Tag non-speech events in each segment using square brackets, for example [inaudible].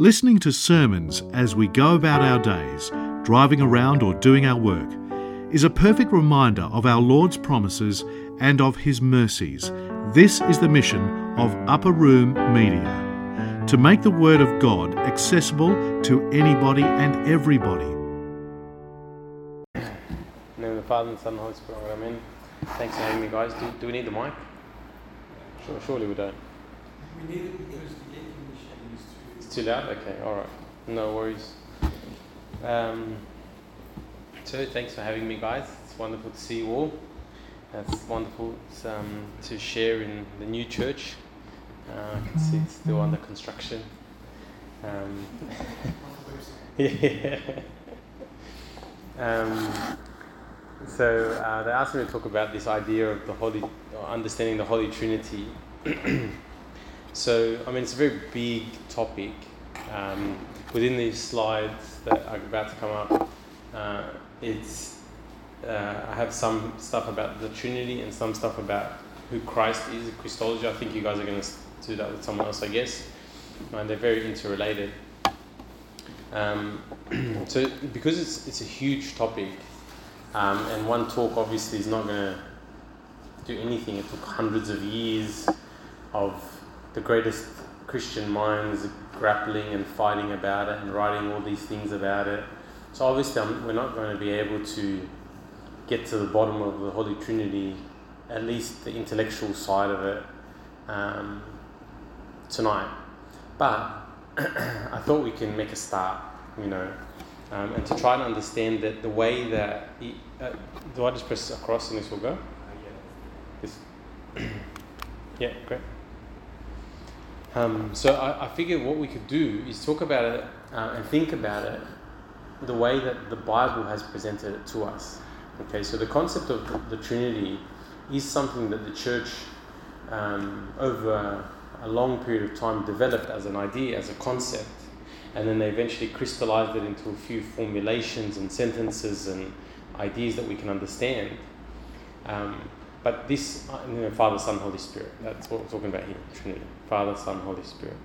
Listening to sermons as we go about our days, driving around or doing our work, is a perfect reminder of our Lord's promises and of His mercies. This is the mission of Upper Room Media to make the Word of God accessible to anybody and everybody. In the name of the Father and Son and Holy Spirit. Amen. Thanks for having me, guys. Do, do we need the mic? Sure, surely we don't. We need it because the air conditioning too loud? Okay, alright. No worries. Um, so, thanks for having me, guys. It's wonderful to see you all. It's wonderful um, to share in the new church. Uh, I can see it's still under construction. Um, [laughs] yeah. Um, so uh, they asked me to talk about this idea of the holy, understanding the Holy Trinity. [clears throat] so I mean, it's a very big topic. Um, within these slides that are about to come up, uh, it's uh, I have some stuff about the Trinity and some stuff about who Christ is, Christology. I think you guys are going to do that with someone else, I guess. And they're very interrelated. Um, [clears throat] so because it's it's a huge topic, um, and one talk obviously is not going to do anything. It took hundreds of years of the greatest Christian minds grappling and fighting about it and writing all these things about it. So obviously, I'm, we're not going to be able to get to the bottom of the Holy Trinity, at least the intellectual side of it, um, tonight. But [clears throat] I thought we can make a start, you know, um, and to try and understand that the way that. He, uh, do I just press across and this will go? This. [clears throat] yeah, great. Um, so I, I figured what we could do is talk about it uh, and think about it the way that the Bible has presented it to us. Okay, so the concept of the Trinity is something that the church, um, over a long period of time, developed as an idea, as a concept, and then they eventually crystallized it into a few formulations and sentences and ideas that we can understand. Um, but this, uh, you know, Father, Son, Holy Spirit, that's what we're talking about here, Trinity. Father, Son, Holy Spirit.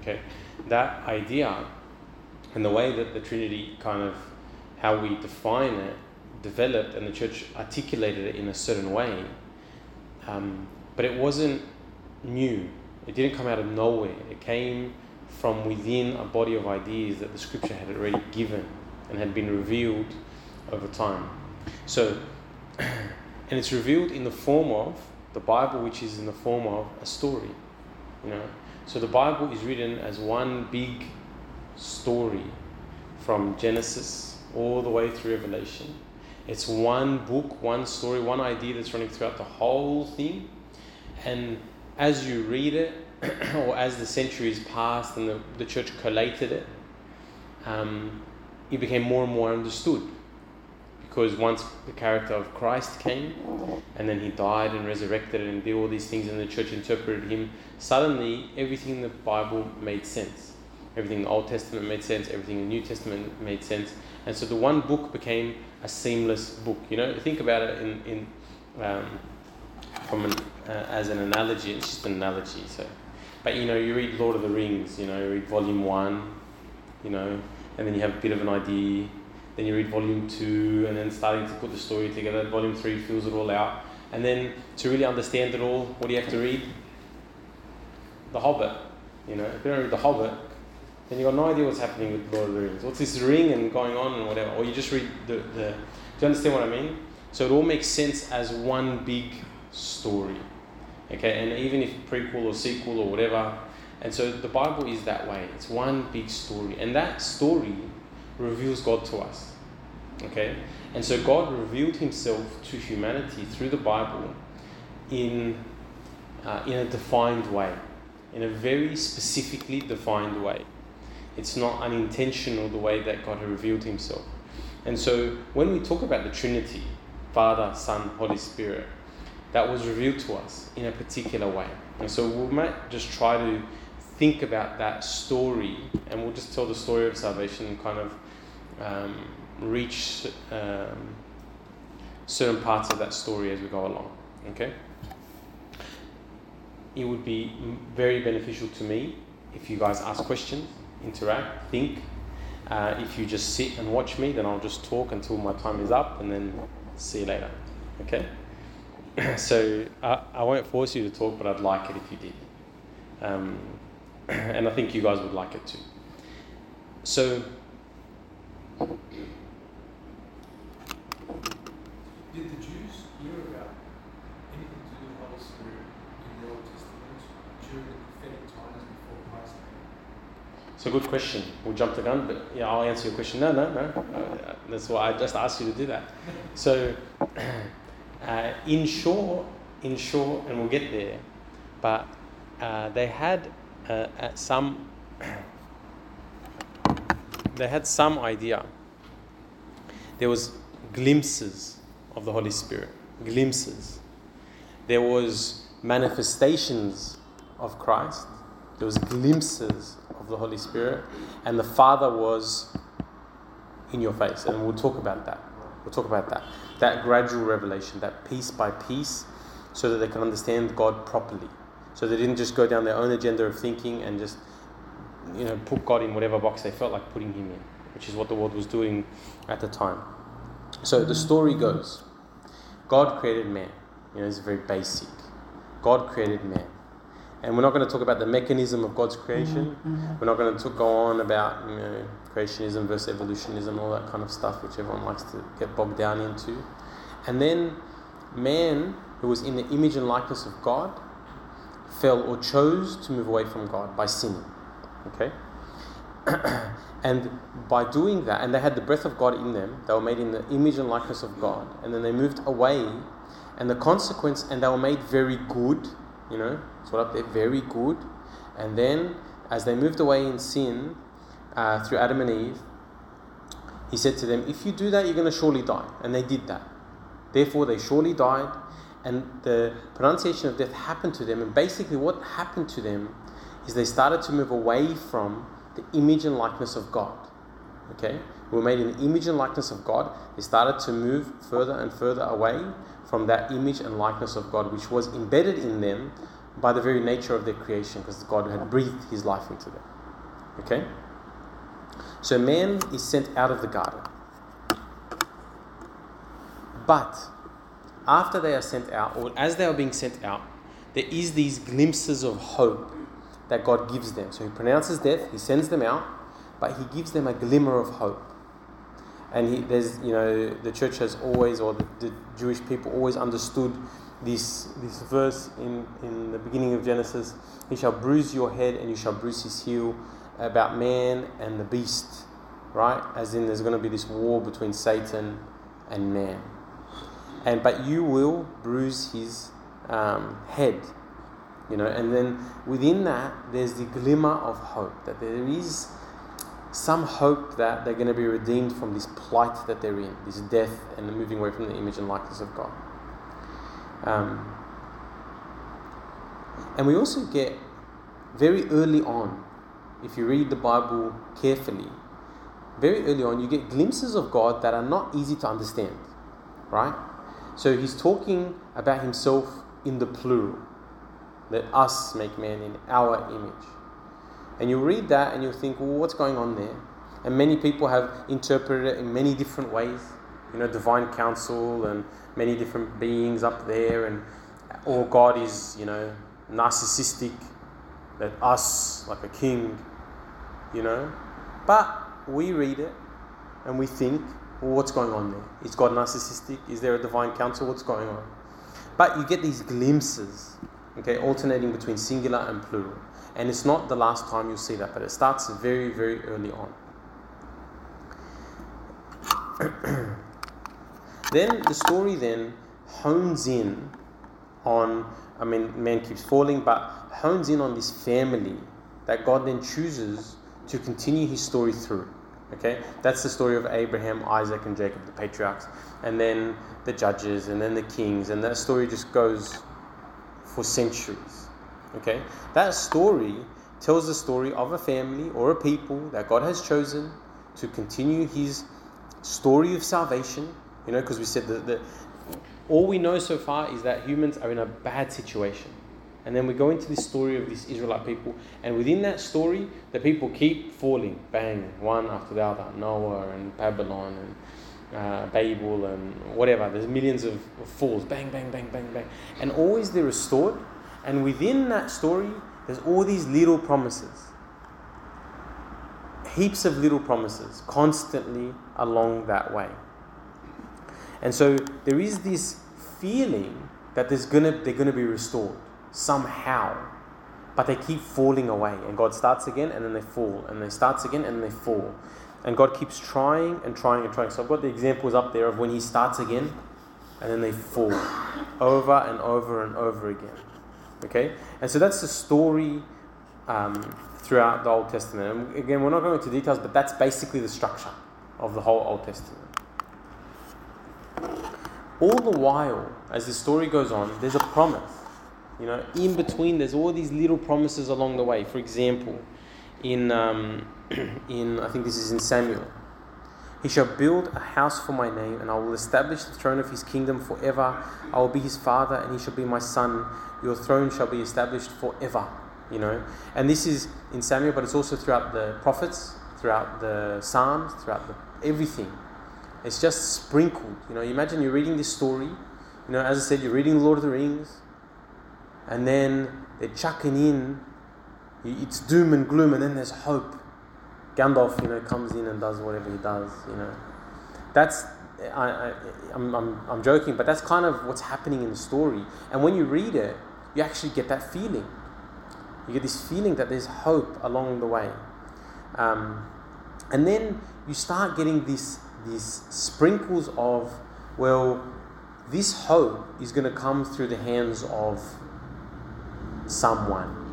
Okay? That idea and the way that the Trinity kind of, how we define it, developed and the church articulated it in a certain way. Um, but it wasn't new. It didn't come out of nowhere. It came from within a body of ideas that the scripture had already given and had been revealed over time. So, [clears throat] and it's revealed in the form of the Bible, which is in the form of a story. You know, so the Bible is written as one big story from Genesis all the way through Revelation. It's one book, one story, one idea that's running throughout the whole thing. And as you read it, [clears throat] or as the centuries passed and the, the church collated it, um, it became more and more understood. Because once the character of Christ came, and then he died and resurrected and did all these things, and the church interpreted him, suddenly everything in the Bible made sense. Everything in the Old Testament made sense, everything in the New Testament made sense. And so the one book became a seamless book. You know, think about it in, in um, from an, uh, as an analogy. It's just an analogy. So, but you know, you read Lord of the Rings. You know, you read Volume One. You know, and then you have a bit of an idea. Then you read Volume Two, and then starting to put the story together. Volume Three fills it all out. And then to really understand it all, what do you have to read? The Hobbit. You know, if you don't read The Hobbit, then you've got no idea what's happening with the Lord of the Rings. What's this ring and going on and whatever? Or you just read the, the. Do you understand what I mean? So it all makes sense as one big story. Okay, and even if prequel or sequel or whatever. And so the Bible is that way. It's one big story. And that story reveals God to us. Okay? And so God revealed himself to humanity through the Bible in, uh, in a defined way, in a very specifically defined way. It's not unintentional the way that God revealed himself. And so when we talk about the Trinity, Father, Son, Holy Spirit, that was revealed to us in a particular way. And so we might just try to think about that story and we'll just tell the story of salvation kind of um, reach um, certain parts of that story as we go along. Okay? It would be very beneficial to me if you guys ask questions interact, think. Uh, if you just sit and watch me, then I'll just talk until my time is up and then see you later. Okay? [clears throat] so I, I won't force you to talk, but I'd like it if you did. Um, [clears throat] and I think you guys would like it too. So, Did the Jews hear about anything to do with the Holy Spirit in the Old Testament during the prophetic times before Christ came? it's a good question. We'll jump the gun, but yeah, I'll answer your question. No, no, no. Uh, that's why I just asked you to do that. So, [clears throat] uh, in short, in short, and we'll get there, but uh, they had uh, some [clears throat] they had some idea. There was glimpses of the Holy Spirit, glimpses. There was manifestations of Christ. There was glimpses of the Holy Spirit, and the Father was in your face. And we'll talk about that. We'll talk about that. That gradual revelation, that piece by piece, so that they can understand God properly. So they didn't just go down their own agenda of thinking and just, you know, put God in whatever box they felt like putting Him in, which is what the world was doing at the time. So the story goes God created man. You know, it's very basic. God created man. And we're not going to talk about the mechanism of God's creation. Mm-hmm, mm-hmm. We're not going to go on about you know, creationism versus evolutionism, all that kind of stuff, which everyone likes to get bogged down into. And then man, who was in the image and likeness of God, fell or chose to move away from God by sinning. Okay? [clears throat] and by doing that, and they had the breath of God in them, they were made in the image and likeness of God, and then they moved away, and the consequence, and they were made very good, you know, up there, very good. And then, as they moved away in sin uh, through Adam and Eve, he said to them, If you do that, you're going to surely die. And they did that. Therefore, they surely died, and the pronunciation of death happened to them. And basically, what happened to them is they started to move away from the image and likeness of God. Okay? We were made in the image and likeness of God. They started to move further and further away from that image and likeness of God, which was embedded in them by the very nature of their creation, because God had breathed his life into them. Okay? So man is sent out of the garden. But after they are sent out, or as they are being sent out, there is these glimpses of hope that God gives them. So he pronounces death, he sends them out, but he gives them a glimmer of hope. And he, there's, you know, the church has always, or the, the Jewish people always understood this, this verse in, in the beginning of Genesis He shall bruise your head and you shall bruise his heel about man and the beast, right? As in, there's going to be this war between Satan and man. And but you will bruise his um, head, you know. And then within that, there's the glimmer of hope that there is some hope that they're going to be redeemed from this plight that they're in, this death and the moving away from the image and likeness of God. Um, and we also get very early on, if you read the Bible carefully, very early on, you get glimpses of God that are not easy to understand, right? So he's talking about himself in the plural. Let us make man in our image. And you read that and you think, well, what's going on there? And many people have interpreted it in many different ways. You know, divine counsel and many different beings up there, and or God is, you know, narcissistic, that us like a king, you know. But we read it and we think, well, what's going on there? Is God narcissistic? Is there a divine counsel? What's going on? But you get these glimpses, okay, alternating between singular and plural. And it's not the last time you'll see that, but it starts very, very early on. [clears throat] then the story then hones in on, I mean, man keeps falling, but hones in on this family that God then chooses to continue his story through. Okay, that's the story of Abraham, Isaac, and Jacob, the patriarchs, and then the judges, and then the kings, and that story just goes for centuries. Okay, that story tells the story of a family or a people that God has chosen to continue His story of salvation. You know, because we said that, that all we know so far is that humans are in a bad situation. And then we go into this story of these Israelite people, and within that story, the people keep falling, bang, one after the other Noah and Babylon and uh, Babel and whatever. There's millions of, of falls, bang, bang, bang, bang, bang. And always they're restored. And within that story, there's all these little promises. Heaps of little promises constantly along that way. And so there is this feeling that there's gonna, they're going to be restored somehow. But they keep falling away. And God starts again and then they fall. And they starts again and they fall. And God keeps trying and trying and trying. So I've got the examples up there of when He starts again and then they fall over and over and over again. Okay? And so that's the story um, throughout the Old Testament. And again, we're not going into details, but that's basically the structure of the whole Old Testament. All the while, as the story goes on, there's a promise. You know, in between, there's all these little promises along the way. For example, in, um, [clears throat] in I think this is in Samuel, he shall build a house for my name, and I will establish the throne of his kingdom forever. I will be his father, and he shall be my son. Your throne shall be established forever. You know, and this is in Samuel, but it's also throughout the prophets, throughout the Psalms, throughout the, everything. It's just sprinkled. You know, imagine you're reading this story. You know, as I said, you're reading Lord of the Rings, and then they're chucking in. It's doom and gloom, and then there's hope. Gandalf, you know, comes in and does whatever he does. You know, that's I, I, I'm, I'm, I'm joking, but that's kind of what's happening in the story. And when you read it, you actually get that feeling. You get this feeling that there's hope along the way. Um, and then you start getting this, these sprinkles of, well, this hope is going to come through the hands of someone.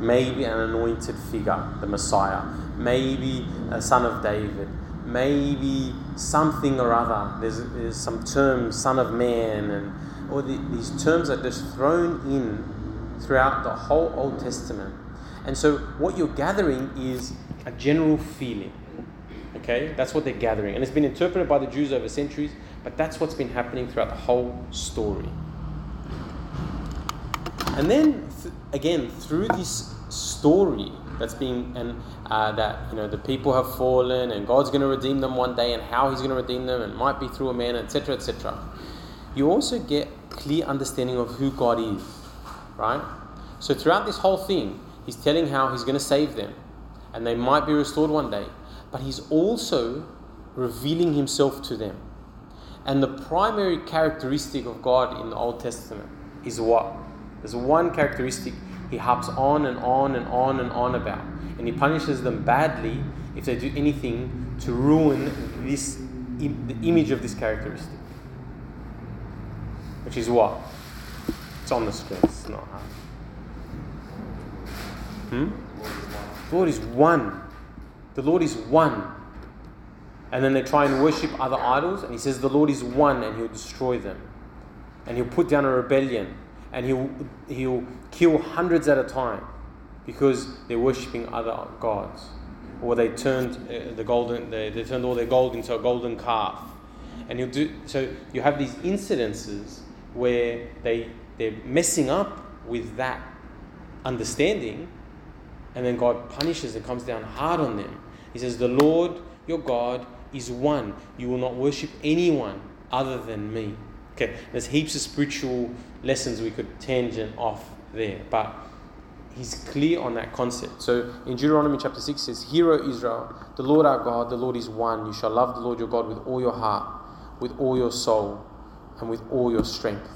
Maybe an anointed figure, the Messiah. Maybe a son of David. Maybe something or other. There's, there's some terms, son of man, and all the, these terms are just thrown in throughout the whole Old Testament. And so what you're gathering is a general feeling. Okay? That's what they're gathering. And it's been interpreted by the Jews over centuries, but that's what's been happening throughout the whole story. And then, again, through this story that's being, and uh, that, you know, the people have fallen and God's going to redeem them one day and how He's going to redeem them and might be through a man, etc., etc., you also get clear understanding of who God is, right? So throughout this whole thing, He's telling how He's going to save them and they might be restored one day, but He's also revealing Himself to them. And the primary characteristic of God in the Old Testament is what? There's one characteristic he harps on and on and on and on about. And he punishes them badly if they do anything to ruin this the image of this characteristic. Which is what? It's on the screen, it's not hard. Hmm? The Lord is one. The Lord is one. And then they try and worship other idols, and he says the Lord is one and he'll destroy them. And he'll put down a rebellion and he'll, he'll kill hundreds at a time because they're worshipping other gods. Or they turned uh, the golden, they, they turned all their gold into a golden calf. And he'll do so. You have these incidences where they they're messing up with that understanding, and then God punishes and comes down hard on them. He says, "The Lord your God is one. You will not worship anyone other than me." Okay, there's heaps of spiritual lessons we could tangent off there, but he's clear on that concept. So in Deuteronomy chapter 6 says, Hear, O Israel, the Lord our God, the Lord is one. You shall love the Lord your God with all your heart, with all your soul, and with all your strength.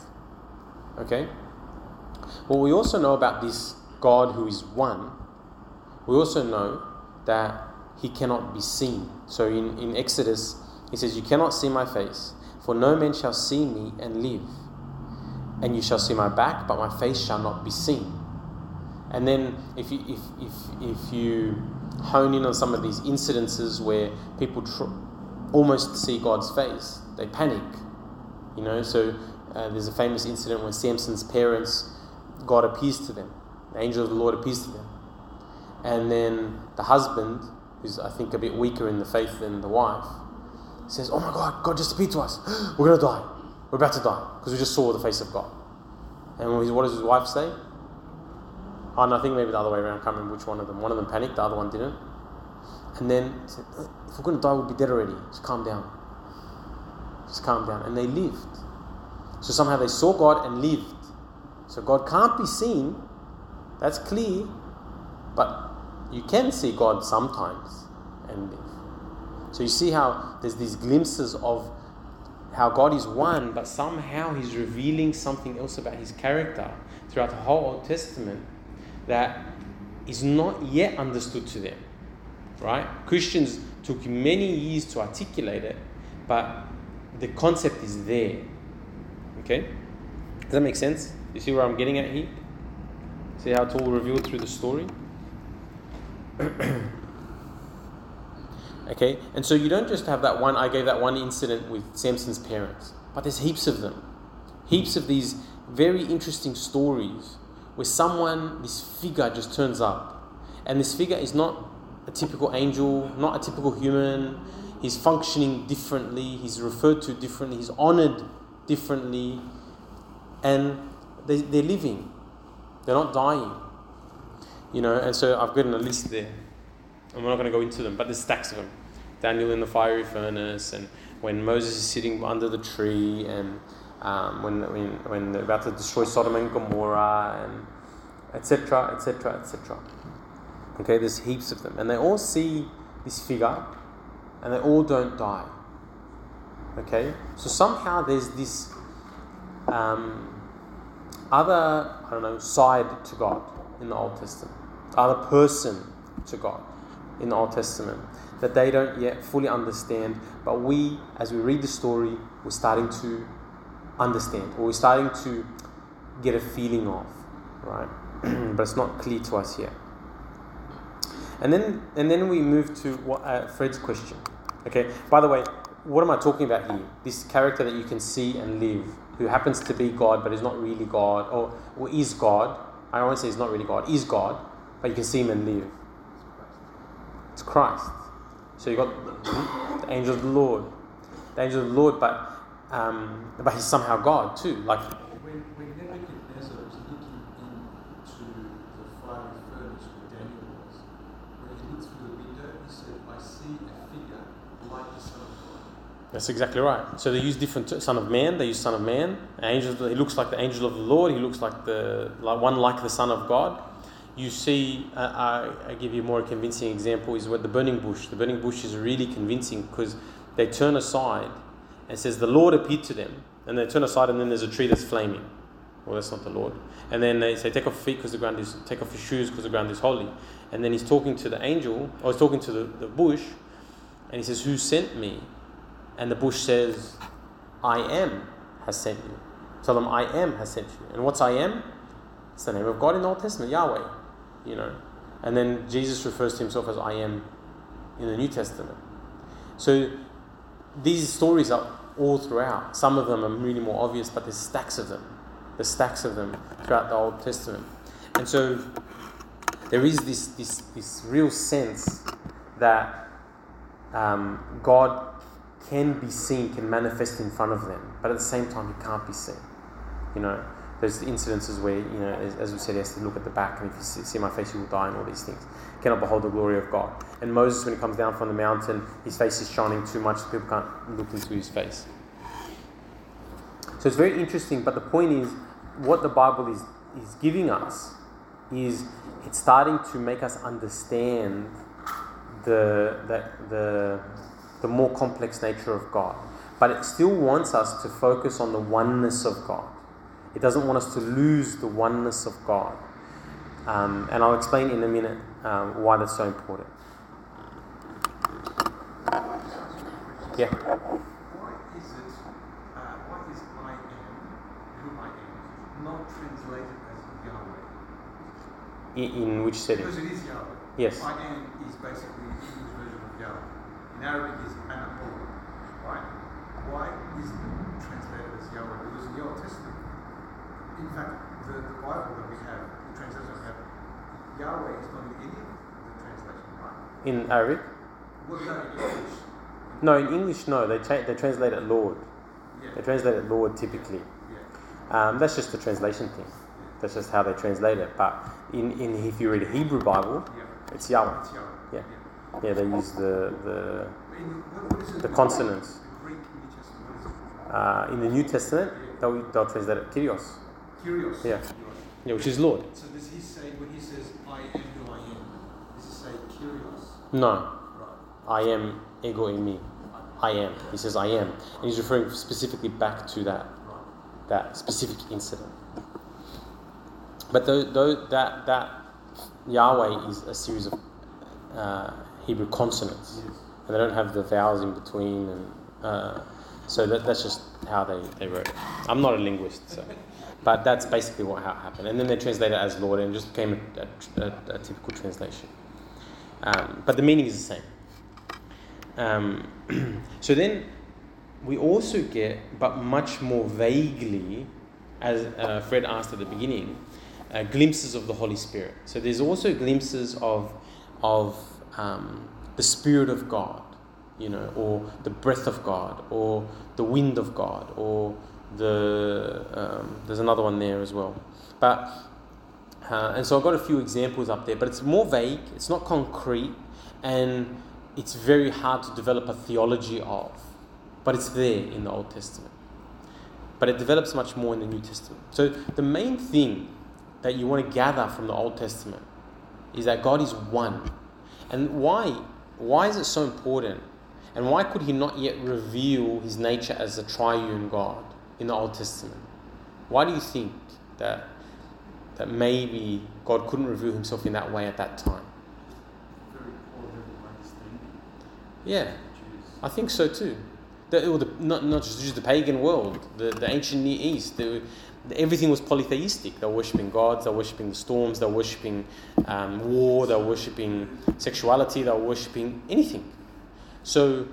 Okay? Well, we also know about this God who is one, we also know that he cannot be seen. So in, in Exodus, he says, You cannot see my face, for no man shall see me and live. And you shall see my back, but my face shall not be seen. And then if you, if, if, if you hone in on some of these incidences where people tr- almost see God's face, they panic. You know, so uh, there's a famous incident when Samson's parents, God appears to them. The angel of the Lord appears to them. And then the husband, who's I think a bit weaker in the faith than the wife, says, Oh my God, God just appeared to us. We're going to die. We're about to die because we just saw the face of God. And what does his wife say? Oh, no, I think maybe the other way around. I can't remember which one of them. One of them panicked, the other one didn't. And then he said, uh, if we're going to die, we'll be dead already. Just calm down. Just calm down. And they lived. So somehow they saw God and lived. So God can't be seen. That's clear. But you can see God sometimes and. So you see how there's these glimpses of how God is one, but somehow He's revealing something else about His character throughout the whole Old Testament that is not yet understood to them. Right? Christians took many years to articulate it, but the concept is there. Okay? Does that make sense? You see where I'm getting at here? See how it's all revealed through the story? [clears throat] okay? And so you don't just have that one, I gave that one incident with Samson's parents, but there's heaps of them. Heaps of these very interesting stories where someone, this figure just turns up. And this figure is not a typical angel, not a typical human. He's functioning differently, he's referred to differently, he's honored differently, and they, they're living. They're not dying. You know, and so I've gotten a list there. And we're not going to go into them, but there's stacks of them. Daniel in the fiery furnace, and when Moses is sitting under the tree, and um, when, when, when they're about to destroy Sodom and Gomorrah, and etc., etc., etc. Okay, there's heaps of them. And they all see this figure, and they all don't die. Okay? So somehow there's this um, other, I don't know, side to God in the Old Testament, other person to God in the Old Testament that they don't yet fully understand. But we, as we read the story, we're starting to understand, or we're starting to get a feeling of, right? [clears throat] but it's not clear to us yet. And then, and then we move to what, uh, Fred's question. Okay. By the way, what am I talking about here? This character that you can see and live, who happens to be God but is not really God, or, or is God. I won't say he's not really God. Is God, but you can see him and live. It's Christ. So you've got the angel of the Lord, the angel of the Lord, but um, but he's somehow God too. Like When, when Nebuchadnezzar was looking into the fiery furnace where Daniel was, when he looked through the window, he said, I see a figure like the Son of God. That's exactly right. So they use different t- son of man. They use son of man. Angel. He looks like the angel of the Lord. He looks like the like one like the son of God. You see, uh, I, I give you a more convincing example is what the burning bush. The burning bush is really convincing because they turn aside and says the Lord appeared to them, and they turn aside and then there's a tree that's flaming. Well, that's not the Lord. And then they say, take off your feet because the ground is, take off your shoes because the ground is holy. And then he's talking to the angel, or he's talking to the, the bush, and he says, who sent me? And the bush says, I am has sent you. Tell them, I am has sent you. And what's I am? It's the name of God in the Old Testament, Yahweh. You know. And then Jesus refers to himself as I am in the New Testament. So these stories are all throughout. Some of them are really more obvious, but there's stacks of them. There's stacks of them throughout the Old Testament. And so there is this, this, this real sense that um, God can be seen, can manifest in front of them, but at the same time, he can't be seen. You know, there's incidences where, you know, as, as we said, to look at the back, and if you see, see my face, you will die, and all these things. Cannot behold the glory of God. And Moses, when he comes down from the mountain, his face is shining too much, so people can't look into his face. So it's very interesting, but the point is, what the Bible is, is giving us is it's starting to make us understand the, the, the, the more complex nature of God. But it still wants us to focus on the oneness of God. It doesn't want us to lose the oneness of God. Um, and I'll explain in a minute um, why that's so important. Yeah. Why is it, uh, why is I am, who I am, not translated as Yahweh? In, in which setting? Because it is Yahweh. Yes. I am is basically the English version of Yahweh. In Arabic is Anahor, right? Why isn't it translated as Yahweh? Because in the Old Testament, in fact, the, the Bible that we have, the translation we have, Yahweh is not in any of the translation, right? In Arabic? Well, no, in English. No, in English, no. They, tra- they translate it Lord. Yeah. They translate it Lord typically. yeah. Um, that's just the translation thing. That's just how they translate it. But in, in if you read a Hebrew Bible, Yeah. it's Yahweh. It's Yahweh. Yeah. Yeah, they use the, the In, what, what? The consonants. Greek New Testament. What is it? uh, in the New Testament, they'll, they'll translate it Kyrios. Kyrios. Yeah. Yeah, which is Lord. So does he say when he says I am who I am? Does he say Kyrios? No, Right. I am ego eimi. I am. He says I am, and he's referring specifically back to that Right. that specific incident. But though, though that that Yahweh is a series of uh, Hebrew consonants, Yes. and they don't have the vowels in between, and uh, so that, that's just how they, they wrote it. I'm not a linguist, so, but that's basically what happened. And then they translated it as Lord, and just became a, a, a, a typical translation. Um, but the meaning is the same. Um, [clears throat] so then we also get, but much more vaguely, as uh, Fred asked at the beginning, uh, glimpses of the Holy Spirit. So there's also glimpses of of um, the Spirit of God, you know, or the breath of God, or the wind of God, or the um, there's another one there as well. But uh, and so I've got a few examples up there, but it's more vague. It's not concrete, and it's very hard to develop a theology of. But it's there in the Old Testament. But it develops much more in the New Testament. So the main thing that you want to gather from the Old Testament is that God is one. And why? Why is it so important? And why could He not yet reveal His nature as a triune God in the Old Testament? Why do you think that that maybe God couldn't reveal Himself in that way at that time? Very poor level of understanding. Yeah, I think so too. The, or the, not, not just, just the pagan world, the, the ancient Near East, the, the- everything was polytheistic. They were worshipping gods, they were worshipping the storms, they were worshipping um, war, they were worshipping sexuality, they were worshipping anything. So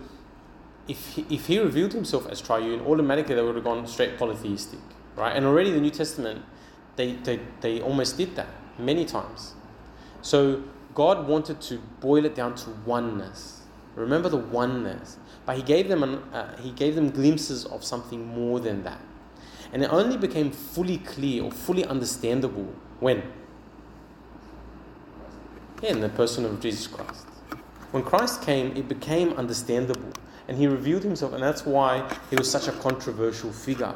if he, if he revealed himself as triune, automatically they would have gone straight polytheistic, right? And already the New Testament, they, they, they almost did that many times. So God wanted to boil it down to oneness. Remember the oneness, but He gave them an, uh, He gave them glimpses of something more than that, and it only became fully clear or fully understandable when, yeah, in the person of Jesus Christ. When Christ came, it became understandable, and He revealed Himself, and that's why He was such a controversial figure,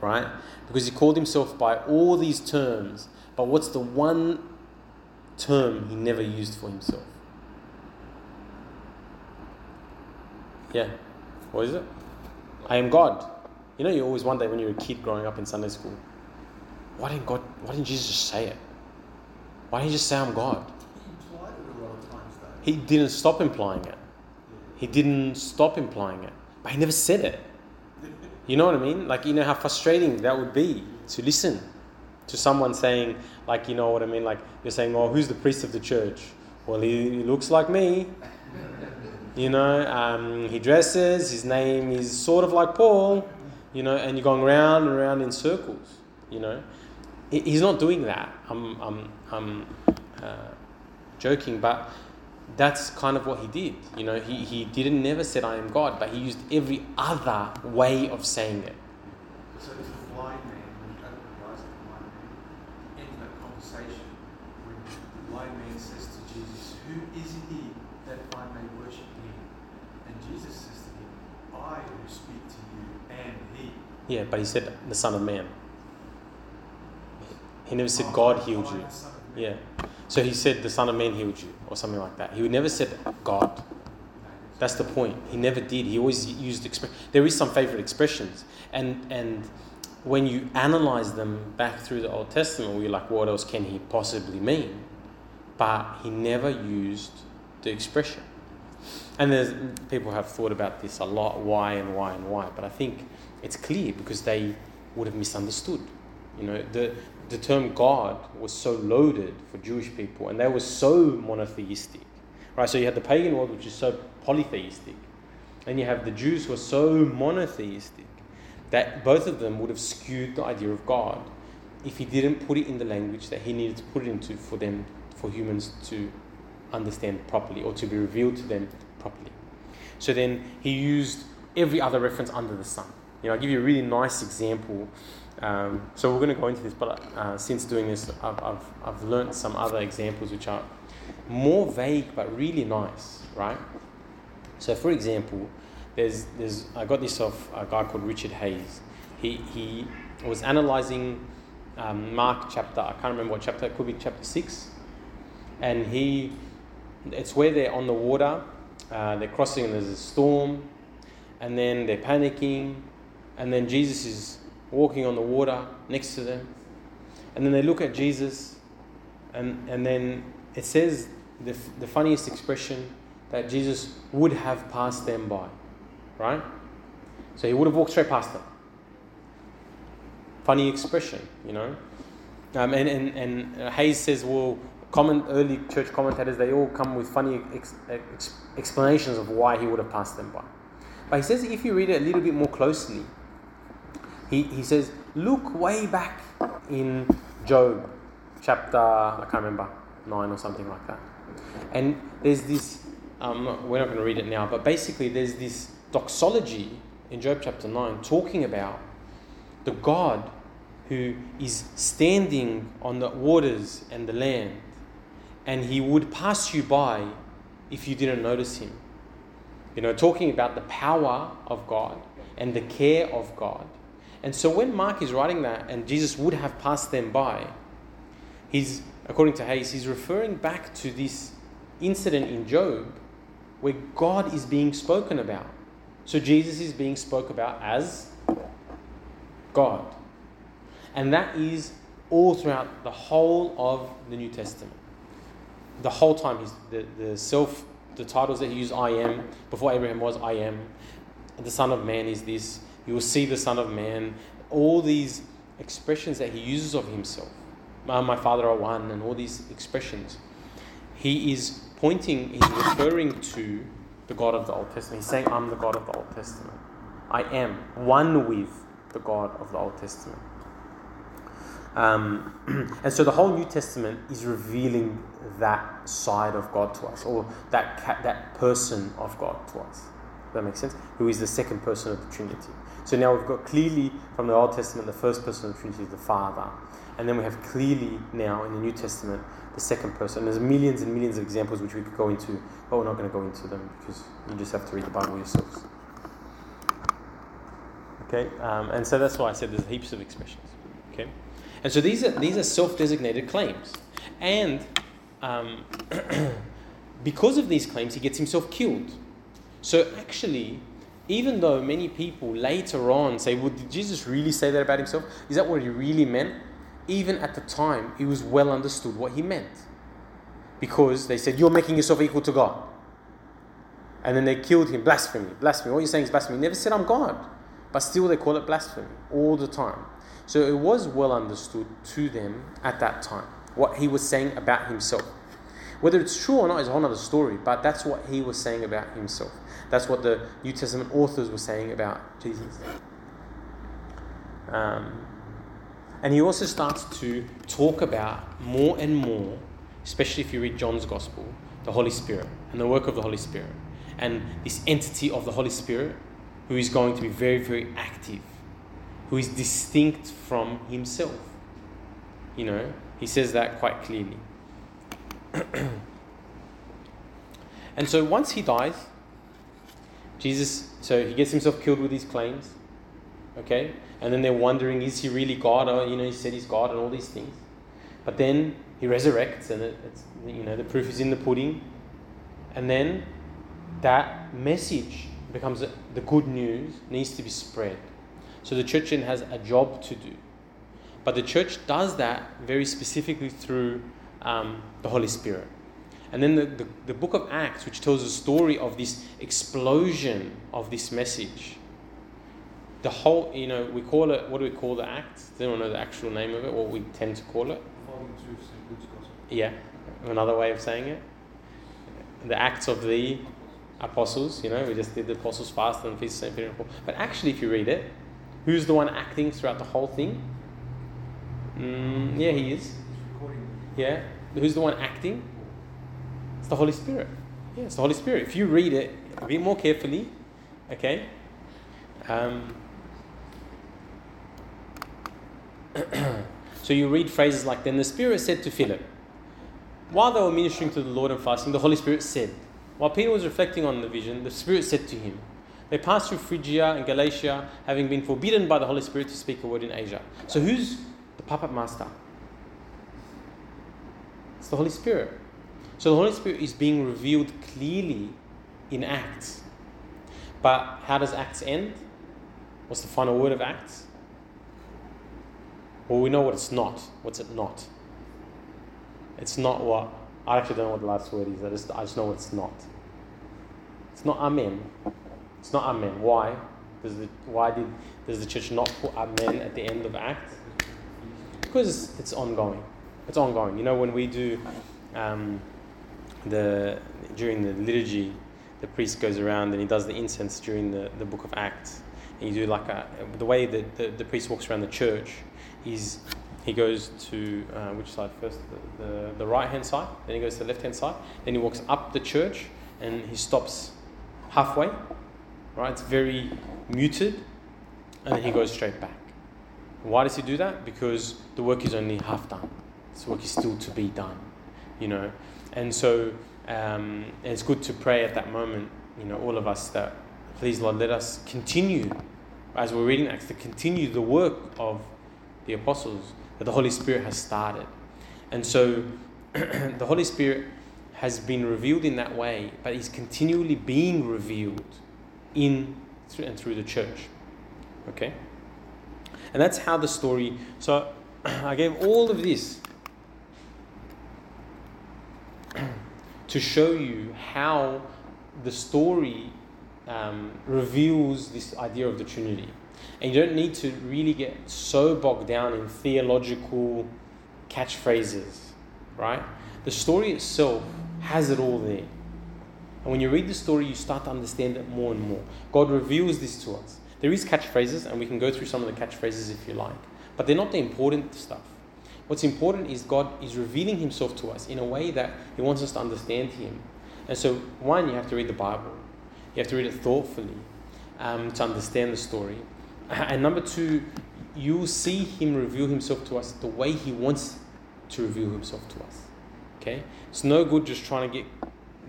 right? Because He called Himself by all these terms, but what's the one term He never used for Himself? Yeah. What is it? I am God. You know, you always wonder when you're a kid growing up in Sunday school, why didn't God, why didn't Jesus just say it? Why didn't he just say I'm God? He implied it a lot of times though. He didn't stop implying it. He didn't stop implying it. But he never said it. You know what I mean? Like, you know how frustrating that would be to listen to someone saying, like, you know what I mean? Like, you're saying, oh, who's the priest of the church? Well, he, he looks like me. You know, um, he dresses, his name is sort of like Paul, you know, and you're going round and round in circles, you know. He- He's not doing that. I'm, I'm, I'm uh, joking, but that's kind of what he did. You know, he, he didn't never said I am God, but he used every other way of saying it. So to the blind man, when he opened the eyes of the blind man, end that conversation when the blind man says to Jesus, Who is he that I may worship him? And Jesus says to him, I who speak to you am he. Yeah, but he said the Son of Man. He never said God healed you. Yeah. So he said the Son of Man healed you, or something like that. He would never said God. That's the point. He never did. He always used express. There is some favorite expressions, and and when you analyze them back through the Old Testament, we're like, what else can he possibly mean? But he never used the expression. And there's people have thought about this a lot, why and why and why. But I think it's clear because they would have misunderstood. You know, the the term God was so loaded for Jewish people, and they were so monotheistic. Right, so you had the pagan world, which is so polytheistic, and you have the Jews who are so monotheistic that both of them would have skewed the idea of God if he didn't put it in the language that he needed to put it into for them, for humans to understand properly or to be revealed to them properly. So then he used every other reference under the sun. You know, I'll give you a really nice example. Um, so we're going to go into this, but uh, since doing this, I've, I've, I've learned some other examples which are more vague but really nice, right? So, for example, there's, there's, I got this off a guy called Richard Hays. He, he was analyzing um, Mark chapter, I can't remember what chapter, it could be chapter 6. And he, it's where they're on the water, uh, they're crossing and there's a storm, and then they're panicking, and then Jesus is walking on the water next to them. And then they look at Jesus, and, and then it says the, the funniest expression that Jesus would have passed them by, right? So he would have walked straight past them. Funny expression, you know. Um, and, and, and Hays says, well, common early church commentators, they all come with funny ex, ex, explanations of why he would have passed them by. But he says if you read it a little bit more closely, he, he says, look way back in Job chapter, I can't remember, 9 or something like that. And there's this, um, we're not going to read it now, but basically there's this doxology in Job chapter 9 talking about the God who is standing on the waters and the land, and he would pass you by if you didn't notice him. You know, talking about the power of God and the care of God. And so when Mark is writing that, and Jesus would have passed them by, he's, according to Hays, he's referring back to this incident in Job where God is being spoken about. So Jesus is being spoke about as God. And that is all throughout the whole of the New Testament. The whole time, he's, the, the self, the titles that he used, I am, before Abraham was, I am. The Son of Man is this. You will see the Son of Man. All these expressions that he uses of himself. My Father are one, and all these expressions. He is pointing, he's referring to the God of the Old Testament. He's saying, I'm the God of the Old Testament. I am one with the God of the Old Testament. Um, [clears throat] and so the whole New Testament is revealing that side of God to us, or that, that person of God to us. Does that make sense? Who is the second person of the Trinity. So now we've got clearly from the Old Testament the first person of the Trinity is the Father. And then we have clearly now in the New Testament the second person. There's millions and millions of examples which we could go into, but we're not going to go into them because you just have to read the Bible yourselves. Okay, um, and so that's why I said there's heaps of expressions. Okay, and so these are these are self-designated claims, and um, [clears throat] because of these claims, he gets himself killed. So actually, even though many people later on say, "Well, did Jesus really say that about himself? Is that what he really meant?" Even at the time, it was well understood what he meant, because they said, "You're making yourself equal to God," and then they killed him. Blasphemy, blasphemy. What you're saying is blasphemy. He never said, "I'm God." But still, they call it blasphemy all the time. So it was well understood to them at that time what he was saying about himself. Whether it's true or not is a whole other story, but that's what he was saying about himself. That's what the New Testament authors were saying about Jesus. Um, and he also starts to talk about more and more, especially if you read John's Gospel, the Holy Spirit and the work of the Holy Spirit and this entity of the Holy Spirit who is going to be very, very active, who is distinct from himself. You know, he says that quite clearly. [clears throat] and so once he dies, Jesus, so he gets himself killed with these claims, okay? And then they're wondering, is he really God? Or, you know, he said he's God and all these things. But then he resurrects, and it, it's, you know, the proof is in the pudding. And then that message becomes a, the good news needs to be spread. So the church then has a job to do. But the church does that very specifically through um, the Holy Spirit. And then the, the, the, book of Acts, which tells the story of this explosion of this message. The whole, you know, we call it, what do we call the Acts? Does anyone know the actual name of it, what we tend to call it? Yeah, another way of saying it. The Acts of the apostles, you know, we just did the apostles fast and feast of St. Peter and Paul. But actually, if you read it, who's the one acting throughout the whole thing? Mm, yeah, he is. Yeah, who's the one acting? The Holy Spirit. Yeah, it's the Holy Spirit. If you read it a bit more carefully, okay, um, [clears throat] so you read phrases like, Then the Spirit said to Philip, while they were ministering to the Lord and fasting, the Holy Spirit said, While Peter was reflecting on the vision, the Spirit said to him, They passed through Phrygia and Galatia, having been forbidden by the Holy Spirit to speak a word in Asia. So who's the puppet master? It's the Holy Spirit. So the Holy Spirit is being revealed clearly in Acts. But how does Acts end? What's the final word of Acts? Well, we know what it's not. What's it not? It's not what I actually don't know what the last word is. I just I just know what it's not. It's not amen. It's not amen. Why? Does the why did does the church not put amen at the end of Acts? Because it's ongoing. It's ongoing. You know when we do um, the during the liturgy, the priest goes around and he does the incense during the, the book of Acts. And you do like a the way that the, the priest walks around the church is he goes to uh, which side first? The, the, the right hand side, then he goes to the left hand side, then he walks up the church and he stops halfway, right? It's very muted, and then he goes straight back. Why does he do that? Because the work is only half done, this work is still to be done, you know, and so um, it's good to pray at that moment, you know, all of us that please, Lord, let us continue as we're reading Acts to continue the work of the apostles that the Holy Spirit has started. And so [clears throat] the Holy Spirit has been revealed in that way, but is continually being revealed in and through the church. Okay? And that's how the story. So [clears throat] I gave all of this to show you how the story um, reveals this idea of the Trinity. And you don't need to really get so bogged down in theological catchphrases, right? The story itself has it all there. And when you read the story, you start to understand it more and more. God reveals this to us. There is catchphrases, and we can go through some of the catchphrases if you like, but they're not the important stuff. What's important is God is revealing Himself to us in a way that He wants us to understand Him. And so, one, you have to read the Bible. You have to read it thoughtfully um, to understand the story. [laughs] And number two, you'll see him reveal himself to us the way he wants to reveal himself to us. Okay? It's no good just trying to get